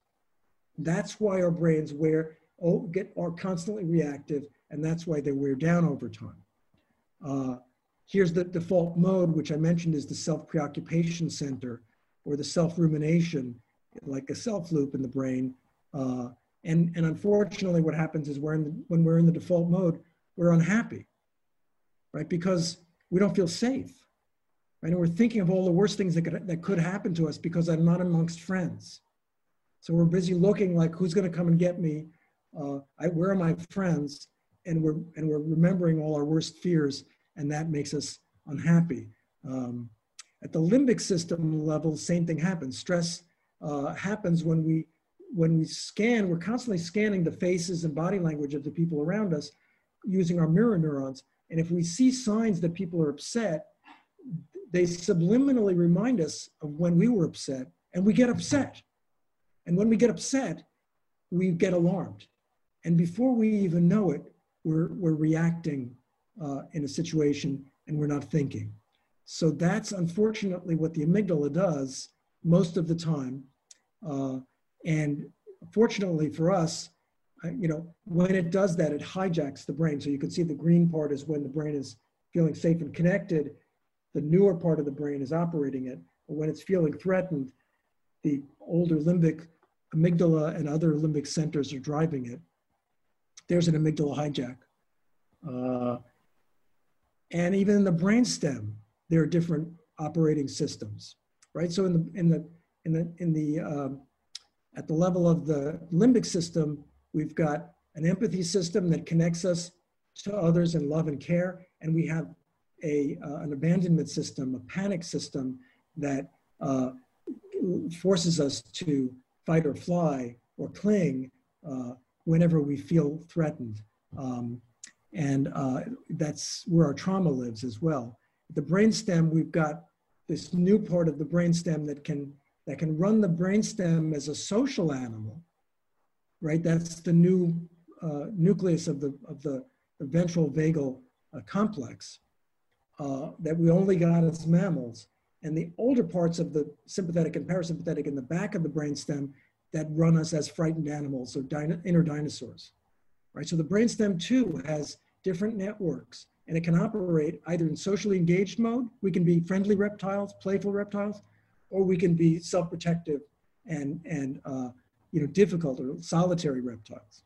That's why our brains wear, oh, get, are constantly reactive, and that's why they wear down over time. Uh, here's the default mode, which I mentioned is the self-preoccupation center or the self-rumination, like a self-loop in the brain. Uh, and, and unfortunately, what happens is we're in the, when we're in the default mode, we're unhappy, right? Because we don't feel safe, right? And we're thinking of all the worst things that could, that could happen to us because I'm not amongst friends. So we're busy looking like who's going to come and get me. Uh, I, where are my friends? And we're and we're remembering all our worst fears, and that makes us unhappy. Um, at the limbic system level, same thing happens. Stress uh, happens when we when we scan. We're constantly scanning the faces and body language of the people around us using our mirror neurons. And if we see signs that people are upset, they subliminally remind us of when we were upset, and we get upset. And when we get upset, we get alarmed. And before we even know it, we're, we're reacting uh, in a situation and we're not thinking. So that's unfortunately what the amygdala does most of the time. Uh, and fortunately for us, you know, when it does that, it hijacks the brain. So you can see the green part is when the brain is feeling safe and connected. The newer part of the brain is operating it. But when it's feeling threatened, the older limbic amygdala and other limbic centers are driving it. There's an amygdala hijack. Uh, and even in the brainstem, there are different operating systems, right? So in the in the in the in the um, at the level of the limbic system, we've got an empathy system that connects us to others in love and care, and we have a uh, an abandonment system, a panic system that uh, forces us to fight or fly or cling uh, whenever we feel threatened. Um, and uh, that's where our trauma lives as well. The brainstem, we've got this new part of the brainstem that can that can run the brainstem as a social animal, right? That's the new uh, nucleus of the of the, the ventral vagal uh, complex uh, that we only got as mammals. And the older parts of the sympathetic and parasympathetic in the back of the brainstem that run us as frightened animals or inner dinosaurs, right? So the brainstem too has different networks and it can operate either in socially engaged mode, we can be friendly reptiles, playful reptiles, or we can be self-protective and, and uh, you know, difficult or solitary reptiles.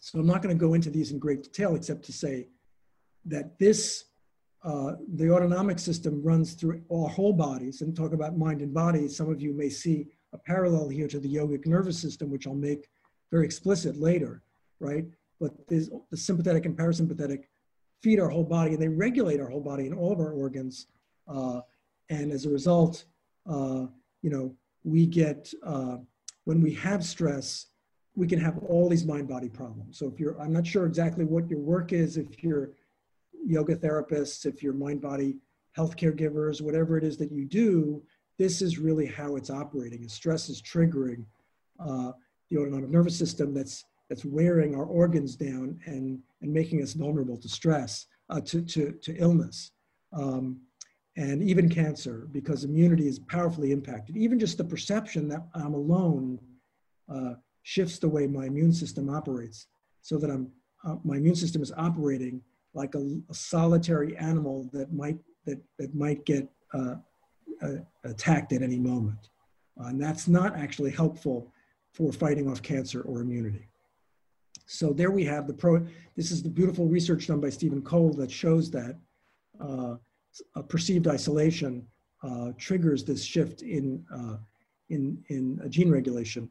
So I'm not gonna go into these in great detail except to say that this, uh, the autonomic system runs through our whole bodies and talk about mind and body. Some of you may see a parallel here to the yogic nervous system, which I'll make very explicit later, right? But the sympathetic and parasympathetic feed our whole body and they regulate our whole body and all of our organs. Uh, and as a result, uh, you know, we get, uh, when we have stress, we can have all these mind body problems. So if you're, I'm not sure exactly what your work is, if you're yoga therapists, if you're mind body health caregivers, whatever it is that you do, this is really how it's operating. stress is triggering uh, the autonomic nervous system that's that's wearing our organs down and and making us vulnerable to stress, uh, to, to to illness, um, and even cancer because immunity is powerfully impacted. Even just the perception that I'm alone uh, shifts the way my immune system operates, so that I'm uh, my immune system is operating like a, a solitary animal that might that that might get uh, uh, attacked at any moment. Uh, and that's not actually helpful for fighting off cancer or immunity. So there we have the pro, this is the beautiful research done by Stephen Cole that shows that uh, perceived isolation uh, triggers this shift in, uh, in, in gene regulation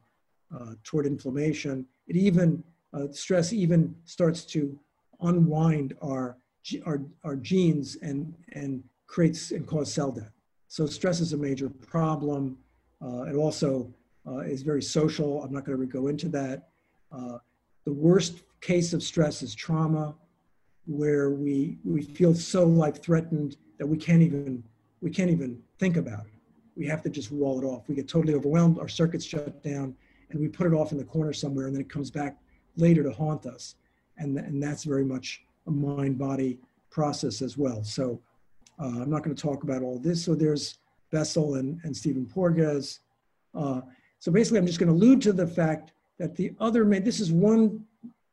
uh, toward inflammation. It even, stress even starts to unwind our, our, our genes and, and creates and cause cell death. So stress is a major problem. Uh, it also uh, is very social. I'm not going to go into that. Uh, the worst case of stress is trauma, where we we feel so life threatened that we can't even we can't even think about it. We have to just wall it off. We get totally overwhelmed. Our circuits shut down, and we put it off in the corner somewhere, and then it comes back later to haunt us. And and that's very much a mind body process as well. So uh, I'm not going to talk about all this. So there's Bessel and, and Stephen Porges. Uh, so basically, I'm just going to allude to the fact that the other, may, this is one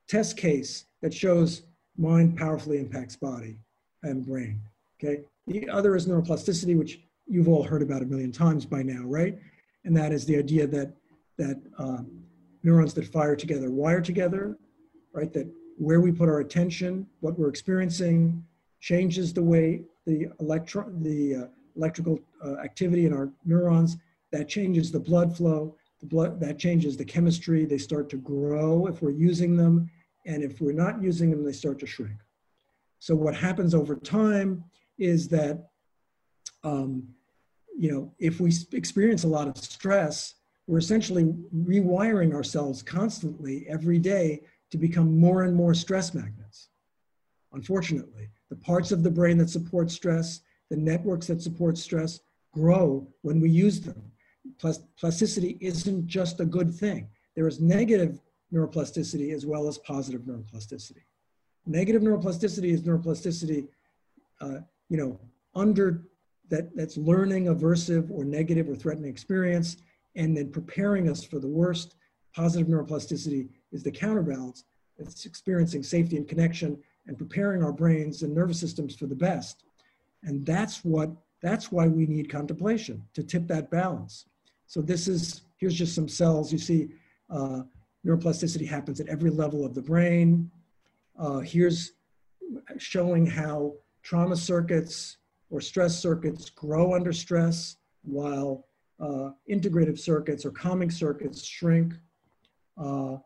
test case that shows mind powerfully impacts body. and brain. Okay. The other is neuroplasticity, which you've all heard about a million times by now, right? And that is the idea that that um, neurons that fire together wire together, right? That where we put our attention, what we're experiencing, changes the way the electron, the uh, electrical uh, activity in our neurons. That changes the blood flow. The blood that changes the chemistry. They start to grow if we're using them, and if we're not using them, they start to shrink. So what happens over time is that, um, you know, if we experience a lot of stress, we're essentially rewiring ourselves constantly every day to become more and more stress magnets. Unfortunately, the parts of the brain that support stress, the networks that support stress grow when we use them. Plasticity isn't just a good thing. There is negative neuroplasticity as well as positive neuroplasticity. Negative neuroplasticity is neuroplasticity, uh, you know, under that, that's learning aversive or negative or threatening experience and then preparing us for the worst. Positive neuroplasticity is the counterbalance. It's experiencing safety and connection and preparing our brains and nervous systems for the best. And that's what that's why we need contemplation to tip that balance. So this is here's just some cells. You see, uh, neuroplasticity happens at every level of the brain. Uh, here's showing how trauma circuits or stress circuits grow under stress while uh, integrative circuits or calming circuits shrink. Uh,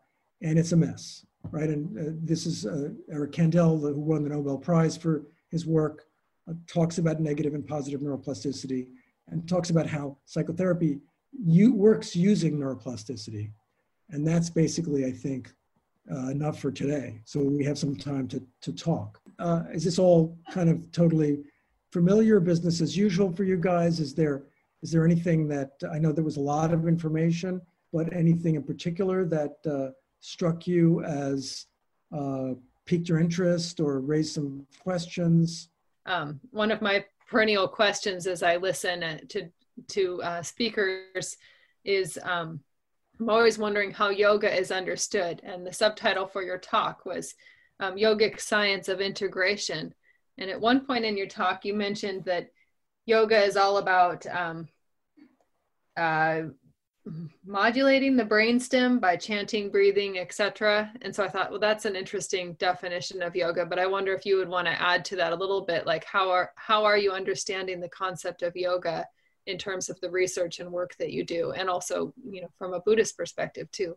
and it's a mess, right? And uh, this is uh, Eric Kandel, who won the Nobel Prize for his work, uh, talks about negative and positive neuroplasticity and talks about how psychotherapy works using neuroplasticity. And that's basically, I think, uh, enough for today. So we have some time to, to talk. Uh, is this all kind of totally familiar, business as usual for you guys? Is there, is there anything that, I know there was a lot of information, but anything in particular that uh, struck you as uh, piqued your interest or raised some questions? Um, one of my perennial questions as I listen uh, to to uh, speakers is um, I'm always wondering how yoga is understood, and the subtitle for your talk was um, "Yogic Science of Integration." And at one point in your talk, you mentioned that yoga is all about um, uh, modulating the brainstem by chanting, breathing, etc. And so I thought, well, that's an interesting definition of yoga. But I wonder if you would want to add to that a little bit, like how are how are you understanding the concept of yoga in terms of the research and work that you do, and also, you know, from a Buddhist perspective too.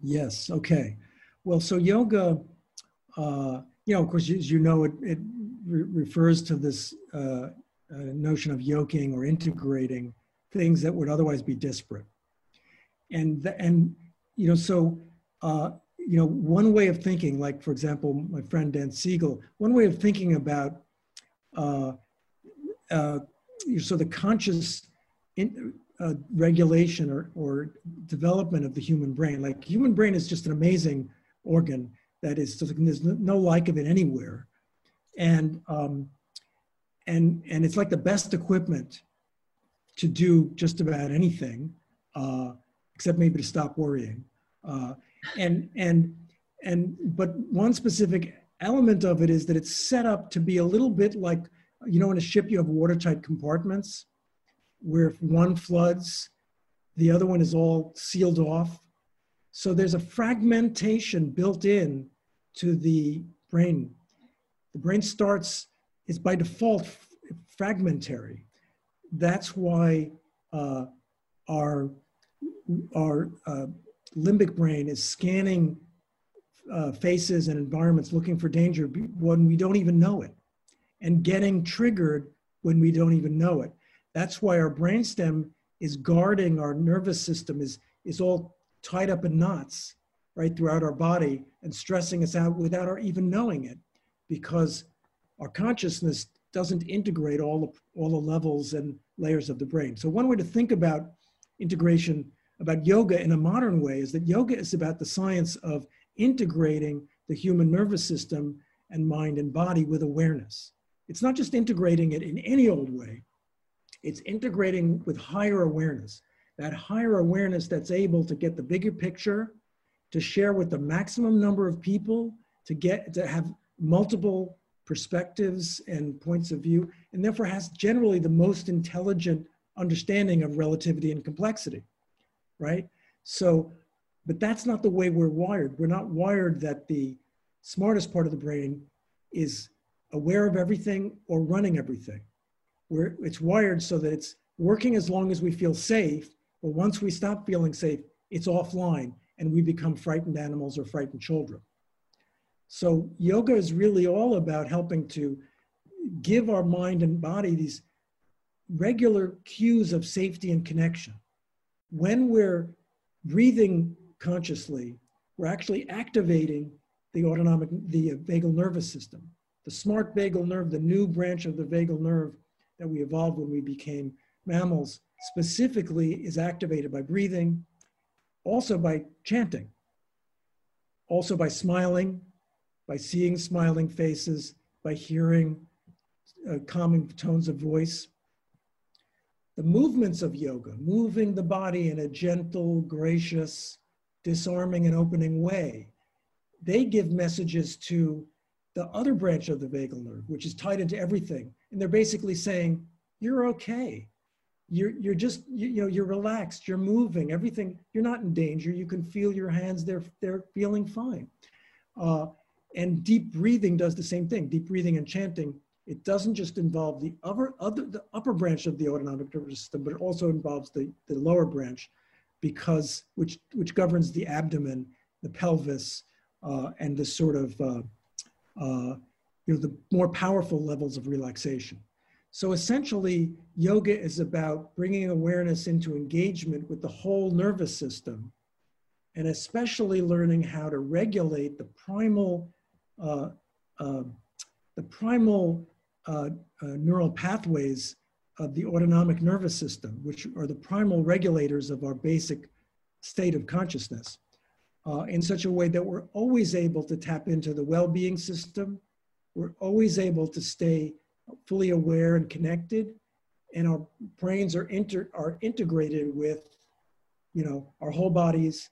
Yes. Okay. Well, so yoga, uh, you know, of course, as you know, it, it re- refers to this uh, uh, notion of yoking or integrating things that would otherwise be disparate. And, the, and you know, so, uh, you know, one way of thinking, like, for example, my friend Dan Siegel, one way of thinking about, uh, so the conscious in, uh, regulation or, or development of the human brain, like human brain is just an amazing organ that is, there's no like of it anywhere. And, um, and, and it's like the best equipment to do just about anything, uh, except maybe to stop worrying. Uh, and and and but one specific element of it is that it's set up to be a little bit like you know in a ship you have watertight compartments where if one floods the other one is all sealed off so there's a fragmentation built in to the brain. The brain starts is by default fragmentary. That's why uh, our, our uh, limbic brain is scanning uh, faces and environments looking for danger when we don't even know it and getting triggered when we don't even know it. That's why our brainstem is guarding our nervous system, is, is all tied up in knots right throughout our body and stressing us out without our even knowing it because our consciousness doesn't integrate all the, all the levels and layers of the brain. So one way to think about integration, about yoga in a modern way, is that yoga is about the science of integrating the human nervous system and mind and body with awareness. It's not just integrating it in any old way, it's integrating with higher awareness. That higher awareness that's able to get the bigger picture, to share with the maximum number of people, to get to have multiple perspectives and points of view, and therefore has generally the most intelligent understanding of relativity and complexity, right? So, but that's not the way we're wired. We're not wired that the smartest part of the brain is aware of everything or running everything. Where it's wired so that it's working as long as we feel safe, but once we stop feeling safe, it's offline and we become frightened animals or frightened children. So yoga is really all about helping to give our mind and body these regular cues of safety and connection. When we're breathing consciously, we're actually activating the autonomic, the vagal nervous system. The smart vagal nerve, the new branch of the vagal nerve that we evolved when we became mammals, specifically is activated by breathing, also by chanting, also by smiling, by seeing smiling faces, by hearing uh, calming tones of voice. The movements of yoga, moving the body in a gentle, gracious, disarming, and opening way, they give messages to the other branch of the vagal nerve, which is tied into everything. And they're basically saying, you're okay. You're, you're just, you, you know, you're relaxed, you're moving, everything, you're not in danger. You can feel your hands, they're, they're feeling fine. Uh, and deep breathing does the same thing. Deep breathing and chanting, it doesn't just involve the upper, other, the upper branch of the autonomic nervous system, but it also involves the, the lower branch because, which, which governs the abdomen, the pelvis, uh, and the sort of, uh, uh, you know, the more powerful levels of relaxation. So essentially, yoga is about bringing awareness into engagement with the whole nervous system, and especially learning how to regulate the primal, uh, uh, the primal uh, uh neural pathways of the autonomic nervous system, which are the primal regulators of our basic state of consciousness, uh, in such a way that we're always able to tap into the well-being system. We're always able to stay fully aware and connected, and our brains are inter are integrated with, you know, our whole bodies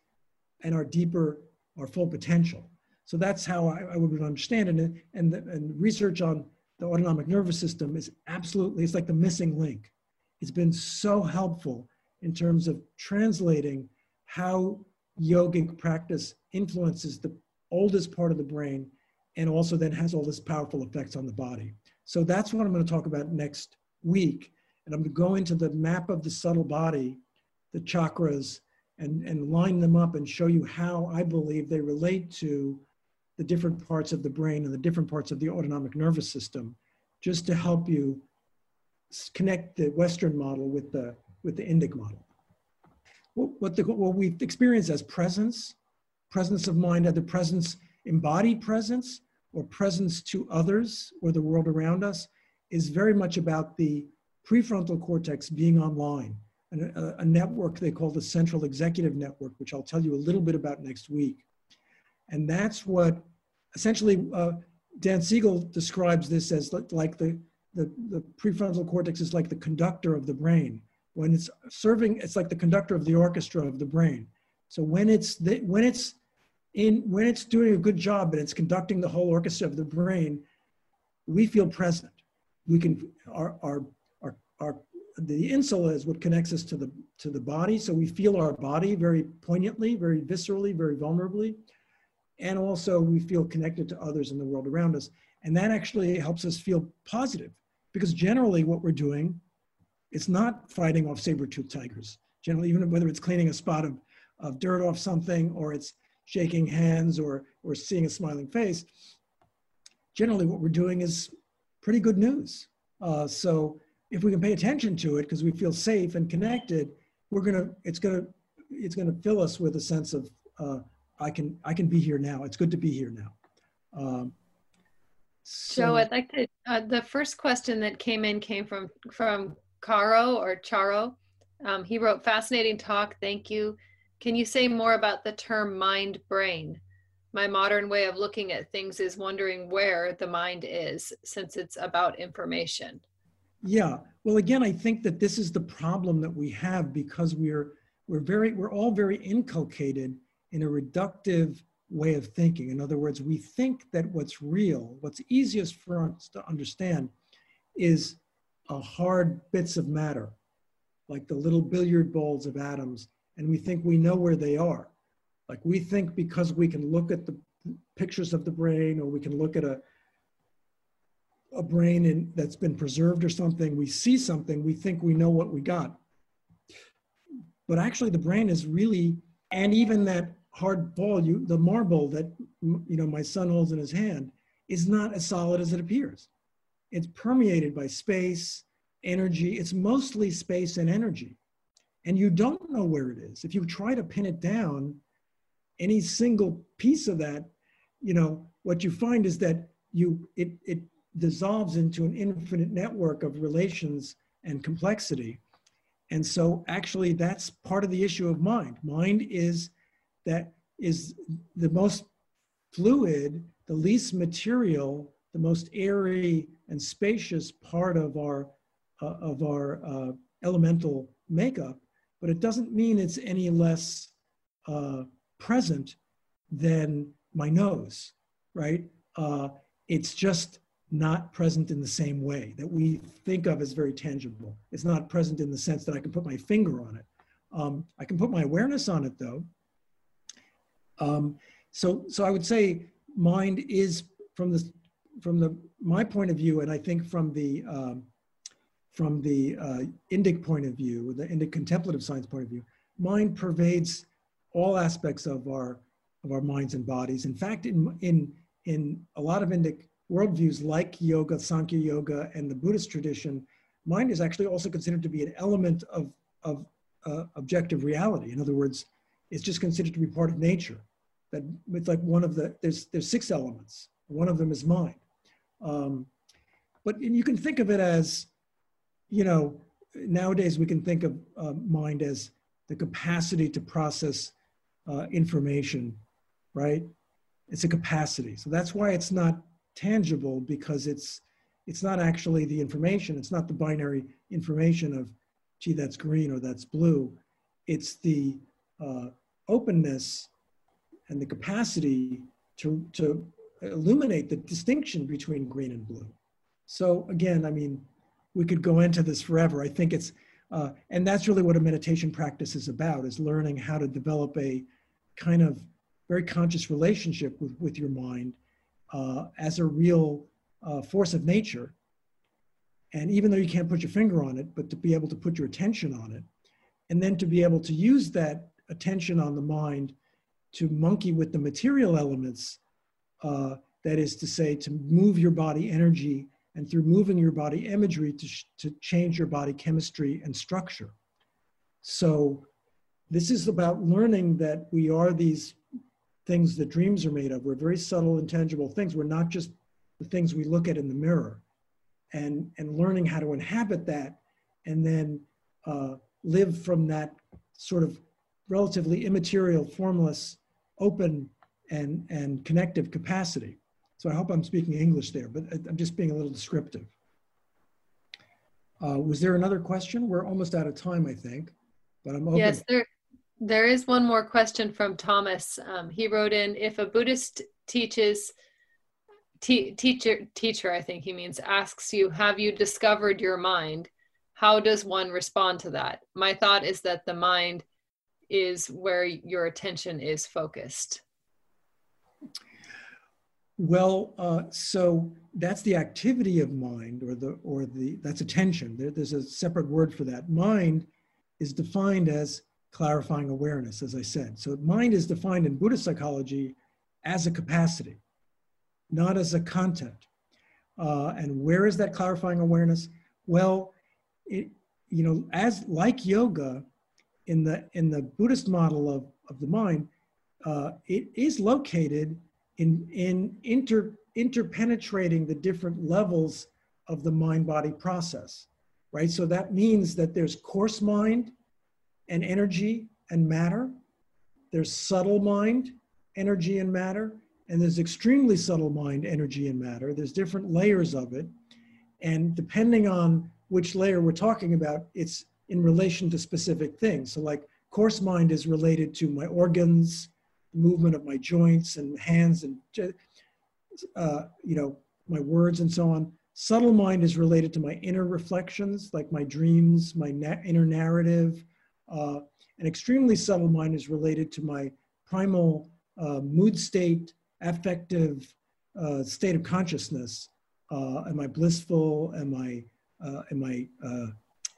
and our deeper, our full potential. So that's how I, I would understand it. And, the, and research on the autonomic nervous system is absolutely, it's like the missing link. It's been so helpful in terms of translating how yogic practice influences the oldest part of the brain and also then has all this powerful effects on the body. So that's what I'm going to talk about next week. And I'm going to go into the map of the subtle body, the chakras, and, and line them up and show you how I believe they relate to the different parts of the brain and the different parts of the autonomic nervous system, just to help you connect the Western model with the, with the Indic model. What, what, the, what we experience as presence, presence of mind, either presence, embodied presence, or presence to others or the world around us is very much about the prefrontal cortex being online, a, a, network they call the Central Executive Network, which I'll tell you a little bit about next week. And that's what essentially uh, Dan Siegel describes this as like the, the, the prefrontal cortex is like the conductor of the brain. When it's serving, it's like the conductor of the orchestra of the brain. So when it's, the, when it's in when it's doing a good job and it's conducting the whole orchestra of the brain, we feel present. We can our our our, our the insula is what connects us to the to the body, so we feel our body very poignantly, very viscerally, very vulnerably, and also we feel connected to others in the world around us, and that actually helps us feel positive because generally what we're doing is not fighting off saber-toothed tigers. Generally, even whether it's cleaning a spot of, of dirt off something or it's shaking hands or, or seeing a smiling face, generally what we're doing is pretty good news. Uh, so if we can pay attention to it because we feel safe and connected, we're gonna, it's gonna, it's gonna fill us with a sense of, uh, I can, I can be here now. It's good to be here now. Um, so, Joe, I'd like to, uh, the first question that came in came from, from Caro or Charo. Um, he wrote, fascinating talk. Thank you. Can you say more about the term mind brain? My modern way of looking at things is wondering where the mind is since it's about information. Yeah. Well, again, I think that this is the problem that we have because we're we're very we're all very inculcated in a reductive way of thinking. In other words, we think that what's real, what's easiest for us to understand, is hard bits of matter, like the little billiard balls of atoms, and we think we know where they are. Like we think because we can look at the pictures of the brain or we can look at a a brain in, that's been preserved or something, we see something, we think we know what we got. But actually the brain is really, and even that hard ball, you, the marble that you know my son holds in his hand, is not as solid as it appears. It's permeated by space, energy. It's mostly space and energy. And you don't know where it is. If you try to pin it down, any single piece of that, you know, what you find is that you it it dissolves into an infinite network of relations and complexity. And so actually that's part of the issue of mind. Mind is that is the most fluid, the least material, the most airy and spacious part of our uh, of our uh, elemental makeup, but it doesn't mean it's any less uh, present than my nose, right? Uh, it's just not present in the same way that we think of as very tangible. It's not present in the sense that I can put my finger on it. Um, I can put my awareness on it though. Um, so, so I would say mind is from the, from the, my point of view, and I think from the, um, from the uh, Indic point of view, the Indic contemplative science point of view, mind pervades all aspects of our, of our minds and bodies. In fact, in, in, in a lot of Indic worldviews like yoga, Sankhya yoga, and the Buddhist tradition, mind is actually also considered to be an element of, of uh, objective reality. In other words, it's just considered to be part of nature. That it's like one of the, there's, there's six elements. One of them is mind. Um, but you can think of it as, you know, nowadays we can think of uh, mind as the capacity to process uh, information, right? It's a capacity. So that's why it's not tangible because it's it's not actually the information it's not the binary information of gee that's green or that's blue it's the uh, openness and the capacity to to illuminate the distinction between green and blue so again i mean we could go into this forever i think it's uh, and that's really what a meditation practice is about is learning how to develop a kind of very conscious relationship with, with your mind uh, as a real uh, force of nature. And even though you can't put your finger on it, but to be able to put your attention on it, and then to be able to use that attention on the mind to monkey with the material elements, uh, that is to say, to move your body energy and through moving your body imagery to, to change your body chemistry and structure. So this is about learning that we are these things that dreams are made of. We're very subtle, intangible things. We're not just the things we look at in the mirror. And, and learning how to inhabit that and then uh, live from that sort of relatively immaterial, formless, open, and, and connective capacity. So I hope I'm speaking English there, but I'm just being a little descriptive. Uh, was there another question? We're almost out of time, I think, but I'm open. Yes, there, there is one more question from Thomas. Um, he wrote in if a Buddhist teaches, te- teacher, teacher, I think he means, asks you, Have you discovered your mind? How does one respond to that? My thought is that the mind is where your attention is focused. Well, uh, so that's the activity of mind, or the or the that's attention. There, there's a separate word for that. Mind is defined as clarifying awareness, as I said. So mind is defined in Buddhist psychology as a capacity, not as a content. Uh, and where is that clarifying awareness? Well, it, you know, as like yoga, in the in the Buddhist model of, of the mind, uh, it is located in in inter interpenetrating the different levels of the mind body process, right? So that means that there's coarse mind, and energy and matter. There's subtle mind, energy and matter, and there's extremely subtle mind, energy and matter. There's different layers of it. And depending on which layer we're talking about, it's in relation to specific things. So like coarse mind is related to my organs, movement of my joints and hands and, uh, you know, my words and so on. Subtle mind is related to my inner reflections, like my dreams, my na inner narrative. Uh, an extremely subtle mind is related to my primal uh, mood state, affective uh, state of consciousness. Uh, am I blissful? Am I, uh, am I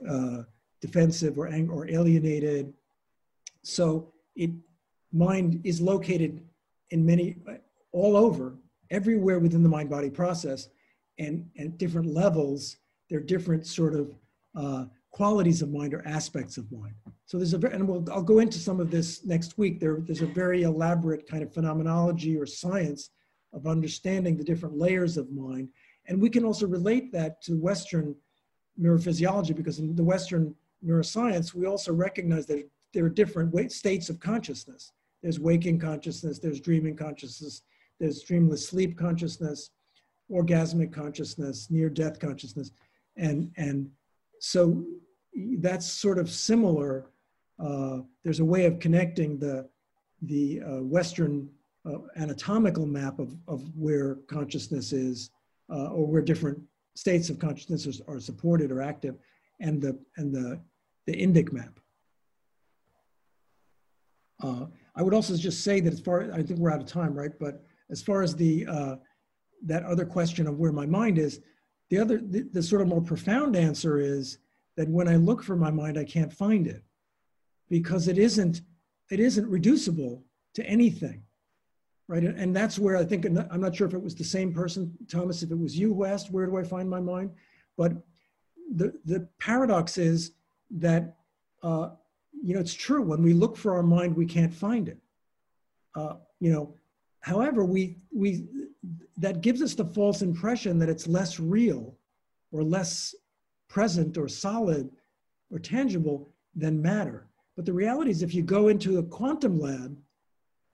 uh, defensive or, or alienated? So it mind is located in many, all over, everywhere within the mind body process, and at different levels, there are different sort of uh, qualities of mind or aspects of mind. So there's a very, and we'll, I'll go into some of this next week. There, there's a very elaborate kind of phenomenology or science of understanding the different layers of mind. And we can also relate that to Western neurophysiology because in the Western neuroscience, we also recognize that there are different states of consciousness. There's waking consciousness, there's dreaming consciousness, there's dreamless sleep consciousness, orgasmic consciousness, near death consciousness. And, and so that's sort of similar. Uh, there's a way of connecting the, the uh, Western uh, anatomical map of, of where consciousness is uh, or where different states of consciousness are, are supported or active and the, and the, the Indic map. Uh, I would also just say that as far, I think we're out of time, right? But as far as the, uh, that other question of where my mind is, the other, the, the sort of more profound answer is that when I look for my mind, I can't find it because it isn't, it isn't reducible to anything, right? And that's where I think, I'm not sure if it was the same person, Thomas, if it was you who asked, where do I find my mind? But the, the paradox is that, uh, you know, it's true. When we look for our mind, we can't find it. Uh, you know, however, we, we, that gives us the false impression that it's less real or less present or solid or tangible than matter. But the reality is, if you go into a quantum lab,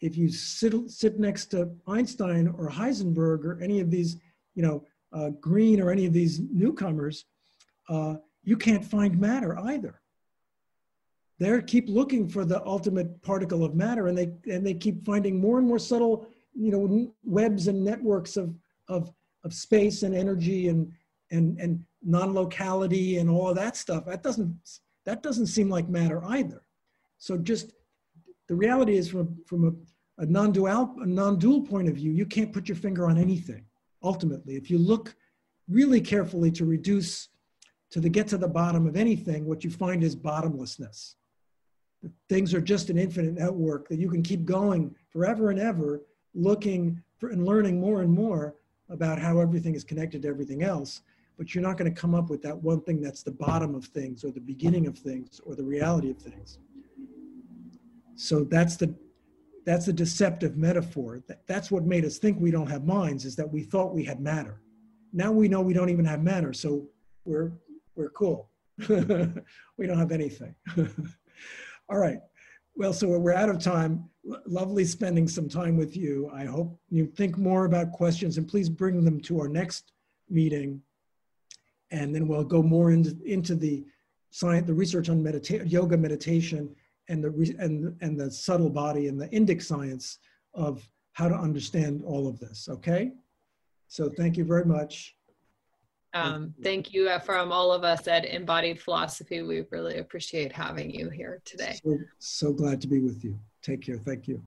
if you sit, sit next to Einstein or Heisenberg or any of these, you know, uh, Greene or any of these newcomers, uh, you can't find matter either. They keep looking for the ultimate particle of matter, and they and they keep finding more and more subtle, you know, webs and networks of of of space and energy and and and non-locality and all of that stuff. That doesn't that doesn't seem like matter either. So just the reality is from from a, a non-dual a non-dual point of view, you can't put your finger on anything. Ultimately, if you look really carefully to reduce to the get to the bottom of anything, what you find is bottomlessness. Things are just an infinite network that you can keep going forever and ever, looking for and learning more and more about how everything is connected to everything else but you're not going to come up with that one thing that's the bottom of things or the beginning of things or the reality of things. So that's the that's the deceptive metaphor. that, That's what made us think we don't have minds is that we thought we had matter. Now we know we don't even have matter, so we're we're cool. we don't have anything. All right. Well, so we're out of time. Lovely spending some time with you. I hope you think more about questions and please bring them to our next meeting and then we'll go more into, into the science, the research on medita- yoga meditation and the, and, and the subtle body and the indic science of how to understand all of this, okay? So thank you very much. Um, thank you uh, from all of us at Embodied Philosophy. We really appreciate having you here today. So, so glad to be with you. Take care. Thank you.